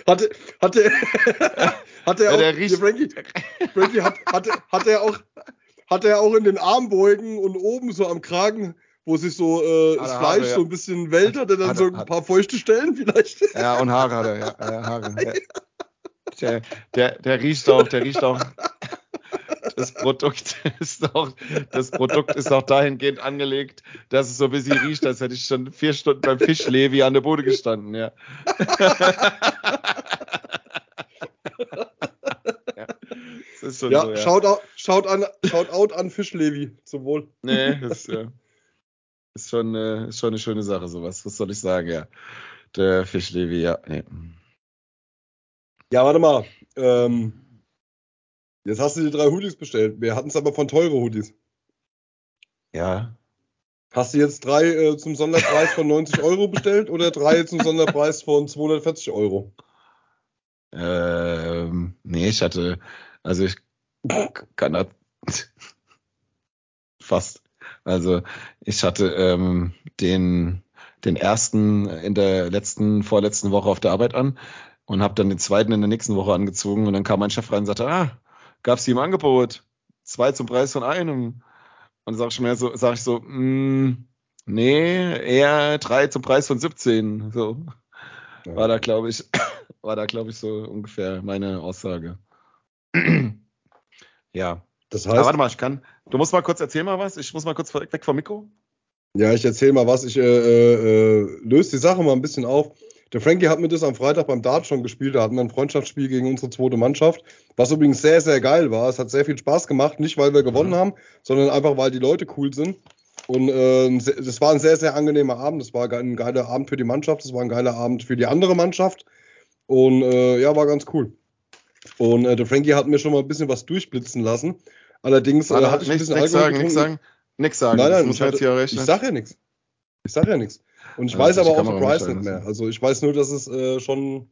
hatte, hatte, hatte er ja, auch, der riecht, Frankie, Frankie hat, hatte, hat er auch, hat er auch in den Armbeugen und oben so am Kragen, wo sich so äh, das Fleisch Haare, ja. so ein bisschen wellt, hat dann hat, so ein hat, paar feuchte Stellen vielleicht. Ja, und Haare hat er, ja. ja Haare. Ja. Der, der, der riecht auch, der riecht auch. Das Produkt ist auch, das Produkt ist auch dahingehend angelegt, dass es so wie sie riecht, als hätte ich schon vier Stunden beim Fischlevi an der Bude gestanden, ja. ist ja, so, ja. Schaut, schaut, an, schaut out an Fischlevi, zum Wohl. Nee, das äh, ist, schon, äh, ist schon eine schöne Sache, sowas. Was soll ich sagen, ja. Der Fischlevi, ja. Nee. Ja, warte mal. Ähm, jetzt hast du die drei Hoodies bestellt. Wir hatten es aber von teure Hoodies. Ja. Hast du jetzt drei äh, zum Sonderpreis von 90 Euro bestellt oder drei zum Sonderpreis von 240 Euro? Ähm, nee, ich hatte, also ich kann das fast. Also ich hatte ähm, den, den ersten in der letzten, vorletzten Woche auf der Arbeit an und habe dann den zweiten in der nächsten Woche angezogen und dann kam mein Chef rein und sagte, ah, gab's die im Angebot? Zwei zum Preis von einem. Und sag ich mir so, sag ich so, mm, nee, eher drei zum Preis von 17. So. War da, glaube ich, war da, glaube ich, so ungefähr meine Aussage. ja. Das heißt. Aber warte mal, ich kann. Du musst mal kurz erzählen mal was. Ich muss mal kurz weg vom Mikro. Ja, ich erzähle mal was. Ich äh, äh, löse die Sache mal ein bisschen auf. Der Frankie hat mir das am Freitag beim Dart schon gespielt. Da hatten wir ein Freundschaftsspiel gegen unsere zweite Mannschaft, was übrigens sehr, sehr geil war. Es hat sehr viel Spaß gemacht. Nicht, weil wir gewonnen mhm. haben, sondern einfach, weil die Leute cool sind. Und äh, das war ein sehr, sehr angenehmer Abend. Das war ein geiler Abend für die Mannschaft. Das war ein geiler Abend für die andere Mannschaft. Und äh, ja, war ganz cool. Und äh, der Frankie hat mir schon mal ein bisschen was durchblitzen lassen. Allerdings äh, hatte ich ein bisschen nix sagen, nichts sagen, nichts sagen. Nein, nein, ich, hatte, ich sag ja nichts. Ich sag ja nichts. Und ich ja, weiß aber auch den Preis nicht mehr. Also ich weiß nur, dass es äh, schon.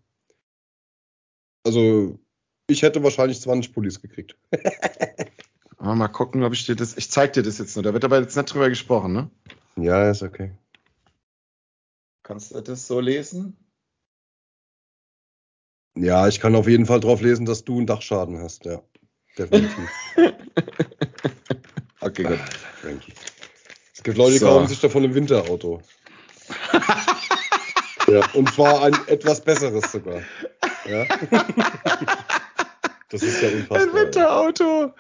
Also ich hätte wahrscheinlich 20 Pullis gekriegt. mal gucken, ob ich dir das. Ich zeig dir das jetzt nur. Da wird aber jetzt nicht drüber gesprochen, ne? Ja, ist okay. Kannst du das so lesen? Ja, ich kann auf jeden Fall drauf lesen, dass du einen Dachschaden hast, ja. Definitiv. okay, gut. Frankie. Es gibt Leute, die so. kaufen sich davon ein Winterauto. ja, und zwar ein etwas besseres sogar. Ja. Das ist ja unfassbar. Ein Winterauto.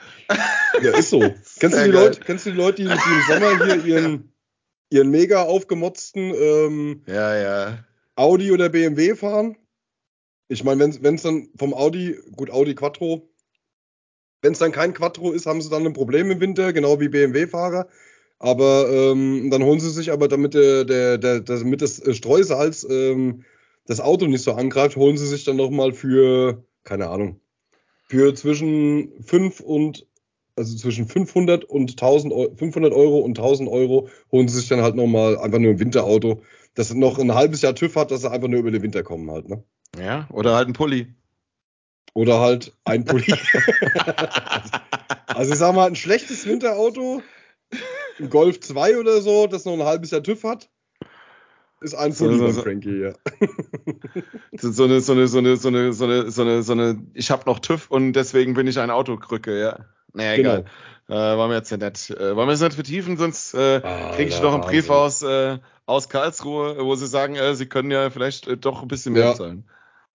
Ja, ist so. kennst, du die Leute, kennst du die Leute, die, die im Sommer hier ihren, ihren mega aufgemotzten ähm, ja, ja. Audi oder BMW fahren? Ich meine, wenn es dann vom Audi, gut, Audi Quattro, wenn es dann kein Quattro ist, haben sie dann ein Problem im Winter, genau wie BMW-Fahrer. Aber ähm, dann holen sie sich aber, damit, der, der, der, damit das Streusalz ähm, das Auto nicht so angreift, holen sie sich dann nochmal für, keine Ahnung, für zwischen 5 und, also zwischen 500 und 1000 Euro, 500 Euro und 1000 Euro holen sie sich dann halt nochmal einfach nur ein Winterauto, das noch ein halbes Jahr TÜV hat, dass sie einfach nur über den Winter kommen halt, ne? Ja, oder halt ein Pulli. Oder halt ein Pulli. also ich sag mal, ein schlechtes Winterauto, ein Golf 2 oder so, das noch ein halbes Jahr TÜV hat, ist ein Pulli so, so, Frankie, ja. so eine, so eine, so eine, so eine, so eine, so eine, so eine, ich habe noch TÜV und deswegen bin ich ein Autokrücke, ja. Naja, genau. egal. Äh, wollen wir jetzt ja nicht, äh, wollen wir es nicht vertiefen, sonst äh, ah, kriege ich noch einen Brief aus, äh, aus Karlsruhe, wo sie sagen, äh, sie können ja vielleicht äh, doch ein bisschen mehr ja. zahlen.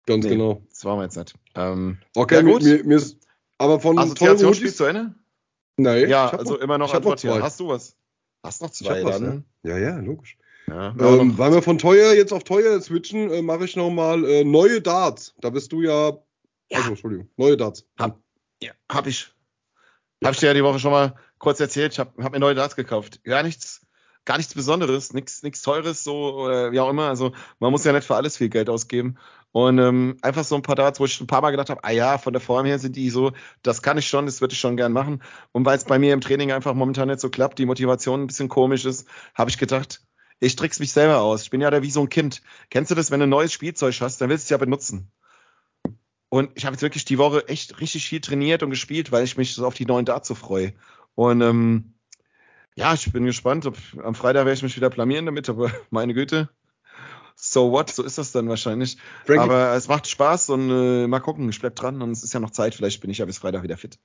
Ganz nee, genau. Das wollen wir jetzt nicht. Ähm, okay, ja, gut. Mir, mir ist, aber von Assoziationsspiel zu Ende? Nein. Ja, also noch, immer noch Antwort hier. Hast du was? Hast noch zwei was, dann? Ja, ja, logisch. Ja, ähm, weil wir von teuer jetzt auf teuer switchen, äh, mache ich nochmal äh, neue Darts. Da bist du ja. ja. Also, Entschuldigung, neue Darts. Hab, ja, hab ich. Hab ich dir ja die Woche schon mal kurz erzählt. Ich habe hab mir neue Darts gekauft. Gar nichts gar nichts Besonderes, nichts, nichts Teures, so oder wie auch immer. Also man muss ja nicht für alles viel Geld ausgeben. Und ähm, einfach so ein paar Darts, wo ich ein paar Mal gedacht habe, ah ja, von der Form her sind die so, das kann ich schon, das würde ich schon gern machen. Und weil es bei mir im Training einfach momentan nicht so klappt, die Motivation ein bisschen komisch ist, habe ich gedacht, ich trick's mich selber aus. Ich bin ja da wie so ein Kind. Kennst du das, wenn du ein neues Spielzeug hast, dann willst du es ja benutzen. Und ich habe jetzt wirklich die Woche echt richtig viel trainiert und gespielt, weil ich mich so auf die neuen Darts so freue. Und ähm, ja, ich bin gespannt. Ob, am Freitag werde ich mich wieder blamieren damit, aber meine Güte. So what, so ist das dann wahrscheinlich. Frankie. Aber es macht Spaß und äh, mal gucken, ich bleib dran und es ist ja noch Zeit, vielleicht bin ich ja bis Freitag wieder fit.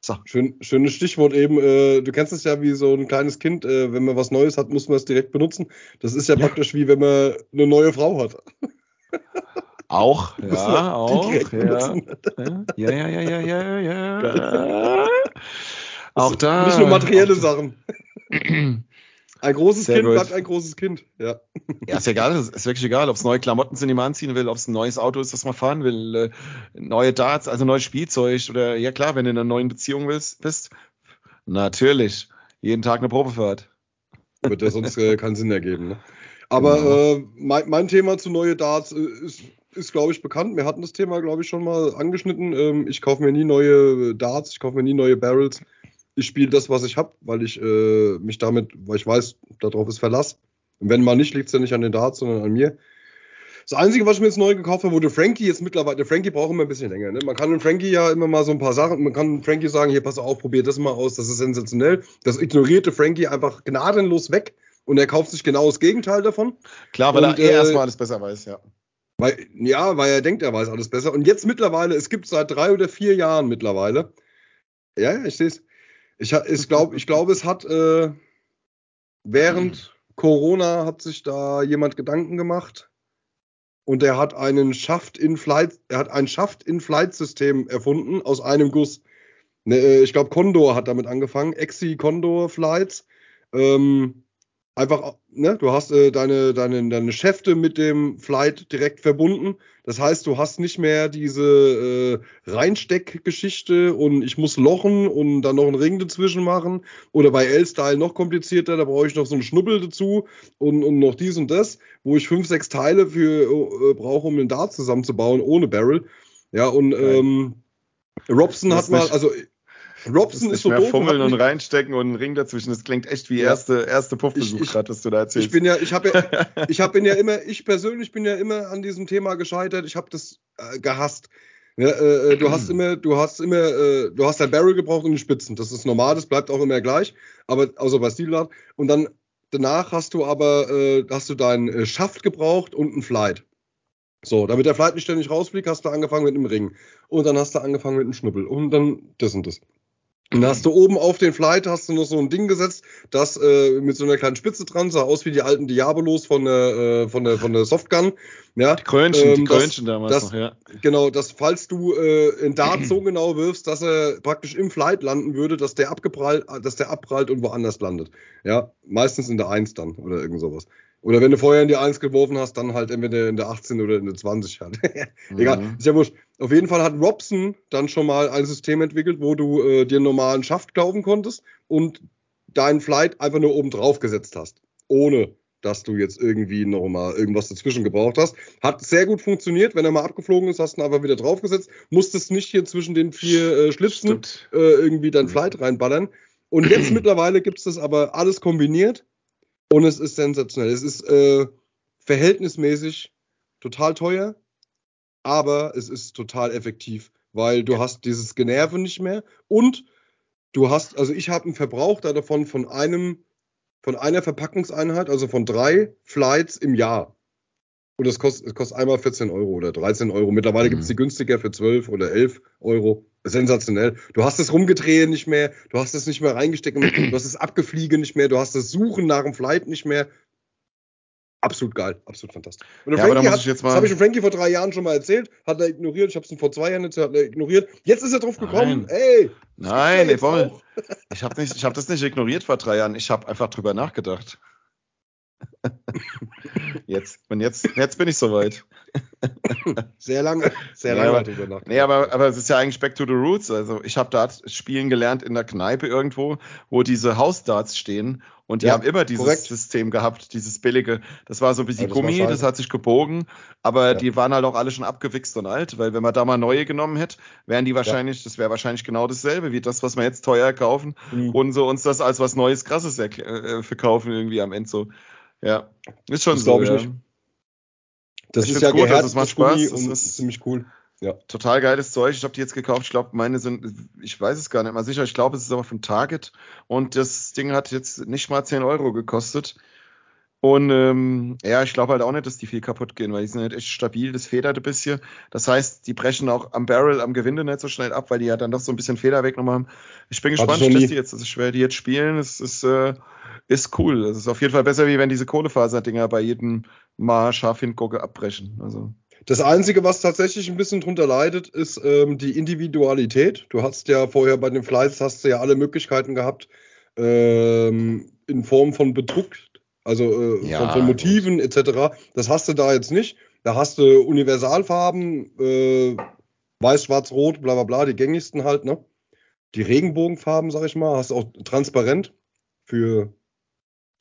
So. Schön, schönes Stichwort eben. Äh, du kennst es ja wie so ein kleines Kind, äh, wenn man was Neues hat, muss man es direkt benutzen. Das ist ja, ja, praktisch wie wenn man eine neue Frau hat. Auch, ja, auch. Ja. ja, ja, ja, ja, ja, ja. ja. Auch da. Nicht nur materielle Sachen. Ein großes Sehr Kind gut. bleibt ein großes Kind, ja. Ja, ist egal, ist wirklich egal, ob es neue Klamotten sind, die man anziehen will, ob es ein neues Auto ist, das man fahren will, äh, neue Darts, also neues Spielzeug oder, ja klar, wenn du in einer neuen Beziehung willst, bist, natürlich, jeden Tag eine Probefahrt. Wird ja sonst äh, keinen Sinn ergeben, ne? Aber genau. äh, mein, mein, Thema zu neue Darts äh, ist, ist glaube ich, bekannt. Wir hatten das Thema, glaube ich, schon mal angeschnitten. Ähm, ich kaufe mir nie neue Darts, ich kaufe mir nie neue Barrels ich spiele das, was ich habe, weil ich äh, mich damit, weil ich weiß, darauf ist Verlass. Und wenn mal nicht, liegt es ja nicht an den Darts, sondern an mir. Das Einzige, was ich mir jetzt neu gekauft habe, wurde Frankie jetzt mittlerweile, der Frankie braucht immer ein bisschen länger. Ne? Man kann dem Frankie ja immer mal so ein paar Sachen, man kann Frankie sagen, hier pass auf, probier das mal aus, das ist sensationell. Das ignorierte Frankie einfach gnadenlos weg und er kauft sich genau das Gegenteil davon. Klar, weil und, er eh äh, erstmal alles besser weiß, ja. Weil, ja, weil er denkt, er weiß alles besser. Und jetzt mittlerweile, es gibt seit drei oder vier Jahren mittlerweile, ja, ja, ich sehe es, ich, ich glaube, ich glaub, es hat äh, während Corona hat sich da jemand Gedanken gemacht und er hat einen Schaft in Flight, er hat ein Schaft in Flight System erfunden aus einem Guss. Ne, äh, ich glaube, Condor hat damit angefangen, Exi Condor Flights. Ähm, einfach, ne, du hast äh, deine, deine, deine Schäfte mit dem Flight direkt verbunden. Das heißt, du hast nicht mehr diese äh, Reinsteckgeschichte und ich muss lochen und dann noch einen Ring dazwischen machen. Oder bei L-Style noch komplizierter, da brauche ich noch so einen Schnuppel dazu und, und noch dies und das, wo ich fünf, sechs Teile für äh, brauche, um den Dart zusammenzubauen ohne Barrel. Ja, und ähm, Robson hat mal, also Robson ist so mehr doof. Fummeln und reinstecken und einen Ring dazwischen. Das klingt echt wie ja. erste, erste Puffbesuch gerade, was du da erzählst. Ich bin ja, ich habe ja, ich habe ja immer, ich persönlich bin ja immer an diesem Thema gescheitert. Ich habe das äh, gehasst. Ja, äh, äh du hast immer, du hast immer, äh, du hast ein Barrel gebraucht und die Spitzen. Das ist normal, das bleibt auch immer gleich. Aber außer bei Stilart. Und dann danach hast du aber, äh, hast du deinen äh, Schaft gebraucht und einen Flight. So, damit der Flight nicht ständig rausfliegt, hast du angefangen mit einem Ring. Und dann hast du angefangen mit einem Schnuppel. Und dann das und das. Und da hast du oben auf den Flight hast du noch so ein Ding gesetzt, das äh, mit so einer kleinen Spitze dran sah aus wie die alten Diabolos von der äh, von der von der Softgun. Ja, die Krönchen, ähm, die Krönchen das, damals das, noch, ja. Genau, dass falls du äh, in Dart so genau wirfst, dass er praktisch im Flight landen würde, dass der abgeprallt, dass der abprallt und woanders landet. Ja, meistens in der 1 dann oder irgend sowas. Oder wenn du vorher in die 1 geworfen hast, dann halt entweder in der 18 oder in der 20 halt. Egal, mhm. ist ja wurscht. Auf jeden Fall hat Robson dann schon mal ein System entwickelt, wo du äh, dir einen normalen Schaft kaufen konntest und deinen Flight einfach nur oben drauf gesetzt hast. Ohne dass du jetzt irgendwie noch mal irgendwas dazwischen gebraucht hast. Hat sehr gut funktioniert. Wenn er mal abgeflogen ist, hast du ihn einfach wieder draufgesetzt. Musstest nicht hier zwischen den vier äh, Schlitzen äh, irgendwie dein Flight reinballern. Und jetzt mittlerweile gibt es das aber alles kombiniert und es ist sensationell. Es ist äh, verhältnismäßig total teuer, aber es ist total effektiv, weil du hast dieses Generve nicht mehr und du hast, also ich habe einen Verbrauch davon von einem, von einer Verpackungseinheit, also von drei Flights im Jahr. Und das kostet, das kostet einmal 14 Euro oder 13 Euro. Mittlerweile mhm. gibt es die günstiger für 12 oder 11 Euro. Sensationell. Du hast das Rumgedrehen nicht mehr, du hast es nicht mehr reingesteckt, du hast das Abgefliege nicht mehr, du hast das Suchen nach dem Flight nicht mehr. Absolut geil, absolut fantastisch. Und ja, Frankie hat, das habe ich dem Frankie vor drei Jahren schon mal erzählt, hat er ignoriert. Ich habe es ihm vor zwei Jahren erzählt, hat er ignoriert. Jetzt ist er drauf gekommen. Nein. Ey, nein, ey, Bommel. Ich habe nicht, das nicht ignoriert vor drei Jahren. Ich habe einfach drüber nachgedacht. Jetzt, und jetzt, jetzt bin ich soweit. Sehr lange, sehr lange drüber nachgedacht. Nee, aber, aber es ist ja eigentlich back to the roots. Also ich habe Dart spielen gelernt in der Kneipe irgendwo, wo diese Hausdarts stehen und die ja, haben immer dieses korrekt. System gehabt, dieses billige. Das war so ein bisschen ja, das Gummi, das hat sich gebogen, aber ja. die waren halt auch alle schon abgewichst und alt, weil wenn man da mal neue genommen hätte, wären die wahrscheinlich, das wäre wahrscheinlich genau dasselbe wie das, was wir jetzt teuer kaufen mhm. und so uns das als was Neues, Krasses äh, verkaufen irgendwie am Ende so. Ja, ist schon das so. Ich ja. nicht. Das ich ist ja gut, das macht Spaß. Das ist ziemlich cool. Ja. Total geiles Zeug. Ich habe die jetzt gekauft. Ich glaube, meine sind, ich weiß es gar nicht mal sicher. Ich glaube, es ist aber von Target. Und das Ding hat jetzt nicht mal 10 Euro gekostet. Und ähm, ja, ich glaube halt auch nicht, dass die viel kaputt gehen, weil die sind halt echt stabil, das federt ein bisschen. Das heißt, die brechen auch am Barrel, am Gewinde nicht so schnell ab, weil die ja dann doch so ein bisschen Feder weggenommen haben. Ich bin gespannt, ich die jetzt. Das ist schwer, die jetzt spielen. Es ist, äh, ist cool. Das ist auf jeden Fall besser, wie wenn diese Kohlefaser-Dinger bei jedem Mal scharf hingucke abbrechen. Also. Das Einzige, was tatsächlich ein bisschen drunter leidet, ist ähm, die Individualität. Du hast ja vorher bei den Flights hast du ja alle Möglichkeiten gehabt, ähm, in Form von Bedruck also äh, ja, von, von, Motiven etc. Das hast du da jetzt nicht. Da hast du Universalfarben, äh, weiß, schwarz, rot, bla bla bla, die gängigsten halt, ne? Die Regenbogenfarben, sag ich mal, hast du auch transparent für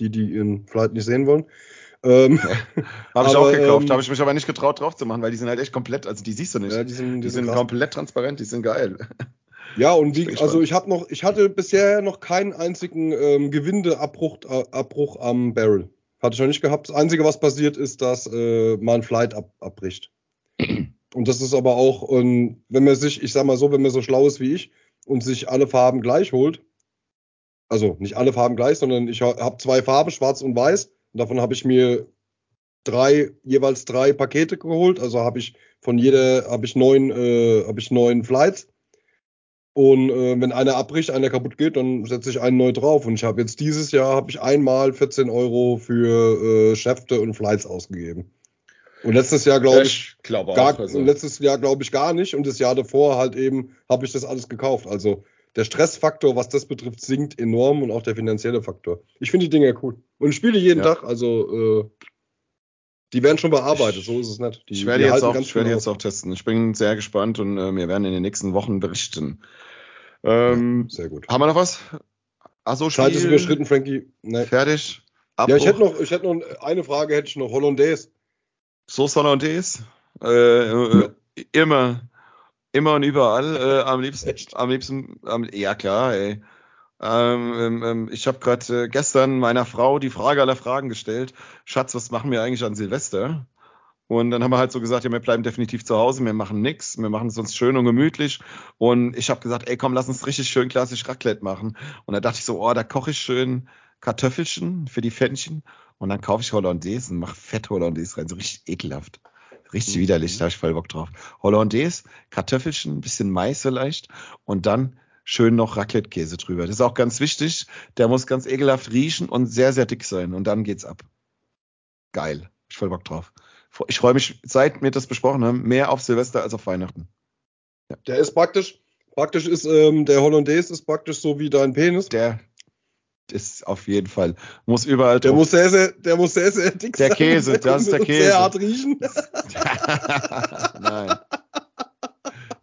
die, die ihren Flight nicht sehen wollen. Ähm, habe ich aber, auch gekauft, ähm, habe ich mich aber nicht getraut drauf zu machen, weil die sind halt echt komplett, also die siehst du nicht. Ja, die sind, die die sind, sind komplett transparent, die sind geil. Ja, und wie, also ich habe noch, ich hatte bisher noch keinen einzigen ähm, Gewindeabbruch äh, Abbruch am Barrel. Hatte ich noch nicht gehabt. Das Einzige, was passiert, ist, dass äh, mal ein Flight ab, abbricht. Und das ist aber auch, ähm, wenn man sich, ich sag mal so, wenn man so schlau ist wie ich und sich alle Farben gleich holt, also nicht alle Farben gleich, sondern ich habe zwei Farben, schwarz und weiß, und davon habe ich mir drei, jeweils drei Pakete geholt. Also habe ich von jeder, habe ich neun, äh, habe ich neun Flights und äh, wenn einer abbricht, einer kaputt geht, dann setze ich einen neu drauf. Und ich habe jetzt dieses Jahr habe ich einmal 14 Euro für äh, Schäfte und Flights ausgegeben. Und letztes Jahr glaube ich, ich glaub gar, also. letztes Jahr glaube ich gar nicht. Und das Jahr davor halt eben habe ich das alles gekauft. Also der Stressfaktor, was das betrifft, sinkt enorm und auch der finanzielle Faktor. Ich finde die Dinge cool. Und ich spiele jeden ja. Tag, also äh, die werden schon bearbeitet, so ist es nicht. Die, ich werde, jetzt auch, ich werde jetzt auch testen. Ich bin sehr gespannt und äh, wir werden in den nächsten Wochen berichten. Ähm, ja, sehr gut. Haben wir noch was? Achso, Zeit ist überschritten, Frankie. Nee. Fertig. Abbruch. Ja, ich hätte noch, ich hätte noch eine Frage, hätte ich noch. Hollandaise. So Hollandaise? Äh, äh, immer. Immer und überall. Äh, am liebsten. Echt? Am liebsten. Am, ja, klar, ey. Ähm, ähm, ähm ich habe gerade äh, gestern meiner Frau die Frage aller Fragen gestellt. Schatz, was machen wir eigentlich an Silvester? Und dann haben wir halt so gesagt, ja, wir bleiben definitiv zu Hause, wir machen nichts, wir machen es uns schön und gemütlich. Und ich habe gesagt, ey, komm, lass uns richtig schön klassisch Raclette machen. Und da dachte ich so, oh, da koche ich schön Kartoffelchen für die Pfännchen. Und dann kaufe ich Hollandaise und mache Fett Hollandaise rein, so richtig ekelhaft. Richtig mhm. widerlich, da habe ich voll Bock drauf. Hollandaise, Kartoffelchen, ein bisschen Mais vielleicht und dann schön noch Raclette-Käse drüber. Das ist auch ganz wichtig. Der muss ganz ekelhaft riechen und sehr, sehr dick sein. Und dann geht's ab. Geil. Ich voll Bock drauf ich freue mich, seit wir das besprochen haben, mehr auf Silvester als auf Weihnachten. Ja. Der ist praktisch, praktisch ist, ähm, der Hollandaise ist praktisch so wie dein Penis. Der ist auf jeden Fall, muss überall Der muss sehr, sehr, der muss sehr, sehr dick der sein. Der Käse, das ist der Käse. Sehr hart riechen. Nein.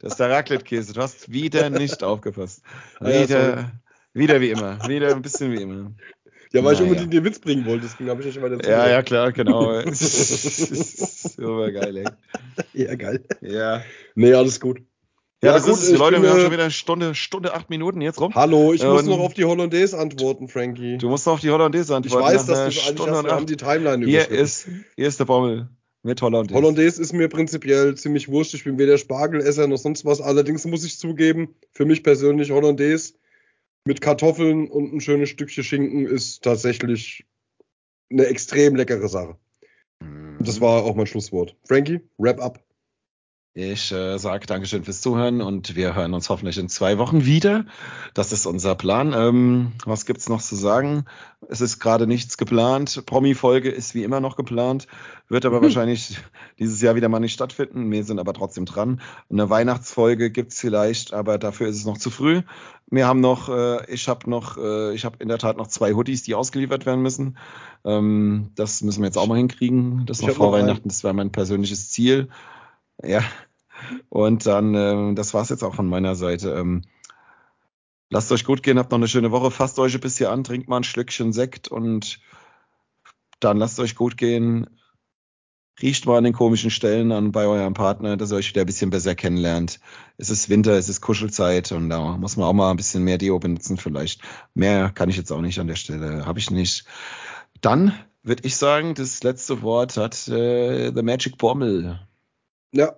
Das ist der Raclette-Käse. Du hast wieder nicht aufgepasst. Wieder, ja, wieder wie immer. Wieder ein bisschen wie immer. Ja, weil naja. ich unbedingt den Witz bringen wollte, deswegen habe ich ja schon mal dazu. Ja, ja, klar, genau. Super geil, ey. Ja, geil. Ja. Nee, alles gut. Ja, ja das gut, ist es. Leute, wir haben schon wieder eine Stunde, Stunde, acht Minuten jetzt rum. Hallo, ich muss noch auf die Hollandaise antworten, Frankie. Du musst noch auf die Hollandaise antworten. Ich weiß, dass du eigentlich hast, wir haben die Timeline Hier ist, hier ist der Bommel mit Hollandaise. Hollandaise ist mir prinzipiell ziemlich wurscht. Ich bin weder Spargelesser noch sonst was. Allerdings muss ich zugeben, für mich persönlich Hollandaise mit Kartoffeln und ein schönes Stückchen Schinken ist tatsächlich eine extrem leckere Sache. Mhm. Das war auch mein Schlusswort. Frankie, wrap up. Ich äh, sage Dankeschön fürs Zuhören und wir hören uns hoffentlich in zwei Wochen wieder. Das ist unser Plan. Ähm, was gibt's noch zu sagen? Es ist gerade nichts geplant. Promi-Folge ist wie immer noch geplant, wird aber mhm. wahrscheinlich dieses Jahr wieder mal nicht stattfinden. Wir sind aber trotzdem dran. Eine Weihnachtsfolge gibt's vielleicht, aber dafür ist es noch zu früh. Wir haben noch, äh, ich habe noch, äh, ich habe in der Tat noch zwei Hoodies, die ausgeliefert werden müssen. Ähm, das müssen wir jetzt auch mal hinkriegen. Das noch vor Weihnachten. Das wäre mein persönliches Ziel. Ja. Und dann, ähm, das war's jetzt auch von meiner Seite. Ähm, lasst euch gut gehen, habt noch eine schöne Woche, fasst euch ein bisschen an, trinkt mal ein Schlückchen Sekt und dann lasst euch gut gehen. Riecht mal an den komischen Stellen an bei eurem Partner, dass ihr euch wieder ein bisschen besser kennenlernt. Es ist Winter, es ist Kuschelzeit und da muss man auch mal ein bisschen mehr Deo benutzen vielleicht. Mehr kann ich jetzt auch nicht an der Stelle, habe ich nicht. Dann würde ich sagen, das letzte Wort hat äh, The Magic Bommel. Ja.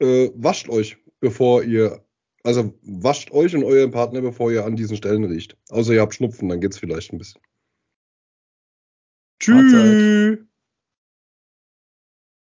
äh, wascht euch, bevor ihr, also wascht euch und euren Partner, bevor ihr an diesen Stellen riecht. Außer ihr habt Schnupfen, dann geht's vielleicht ein bisschen. Tschüss.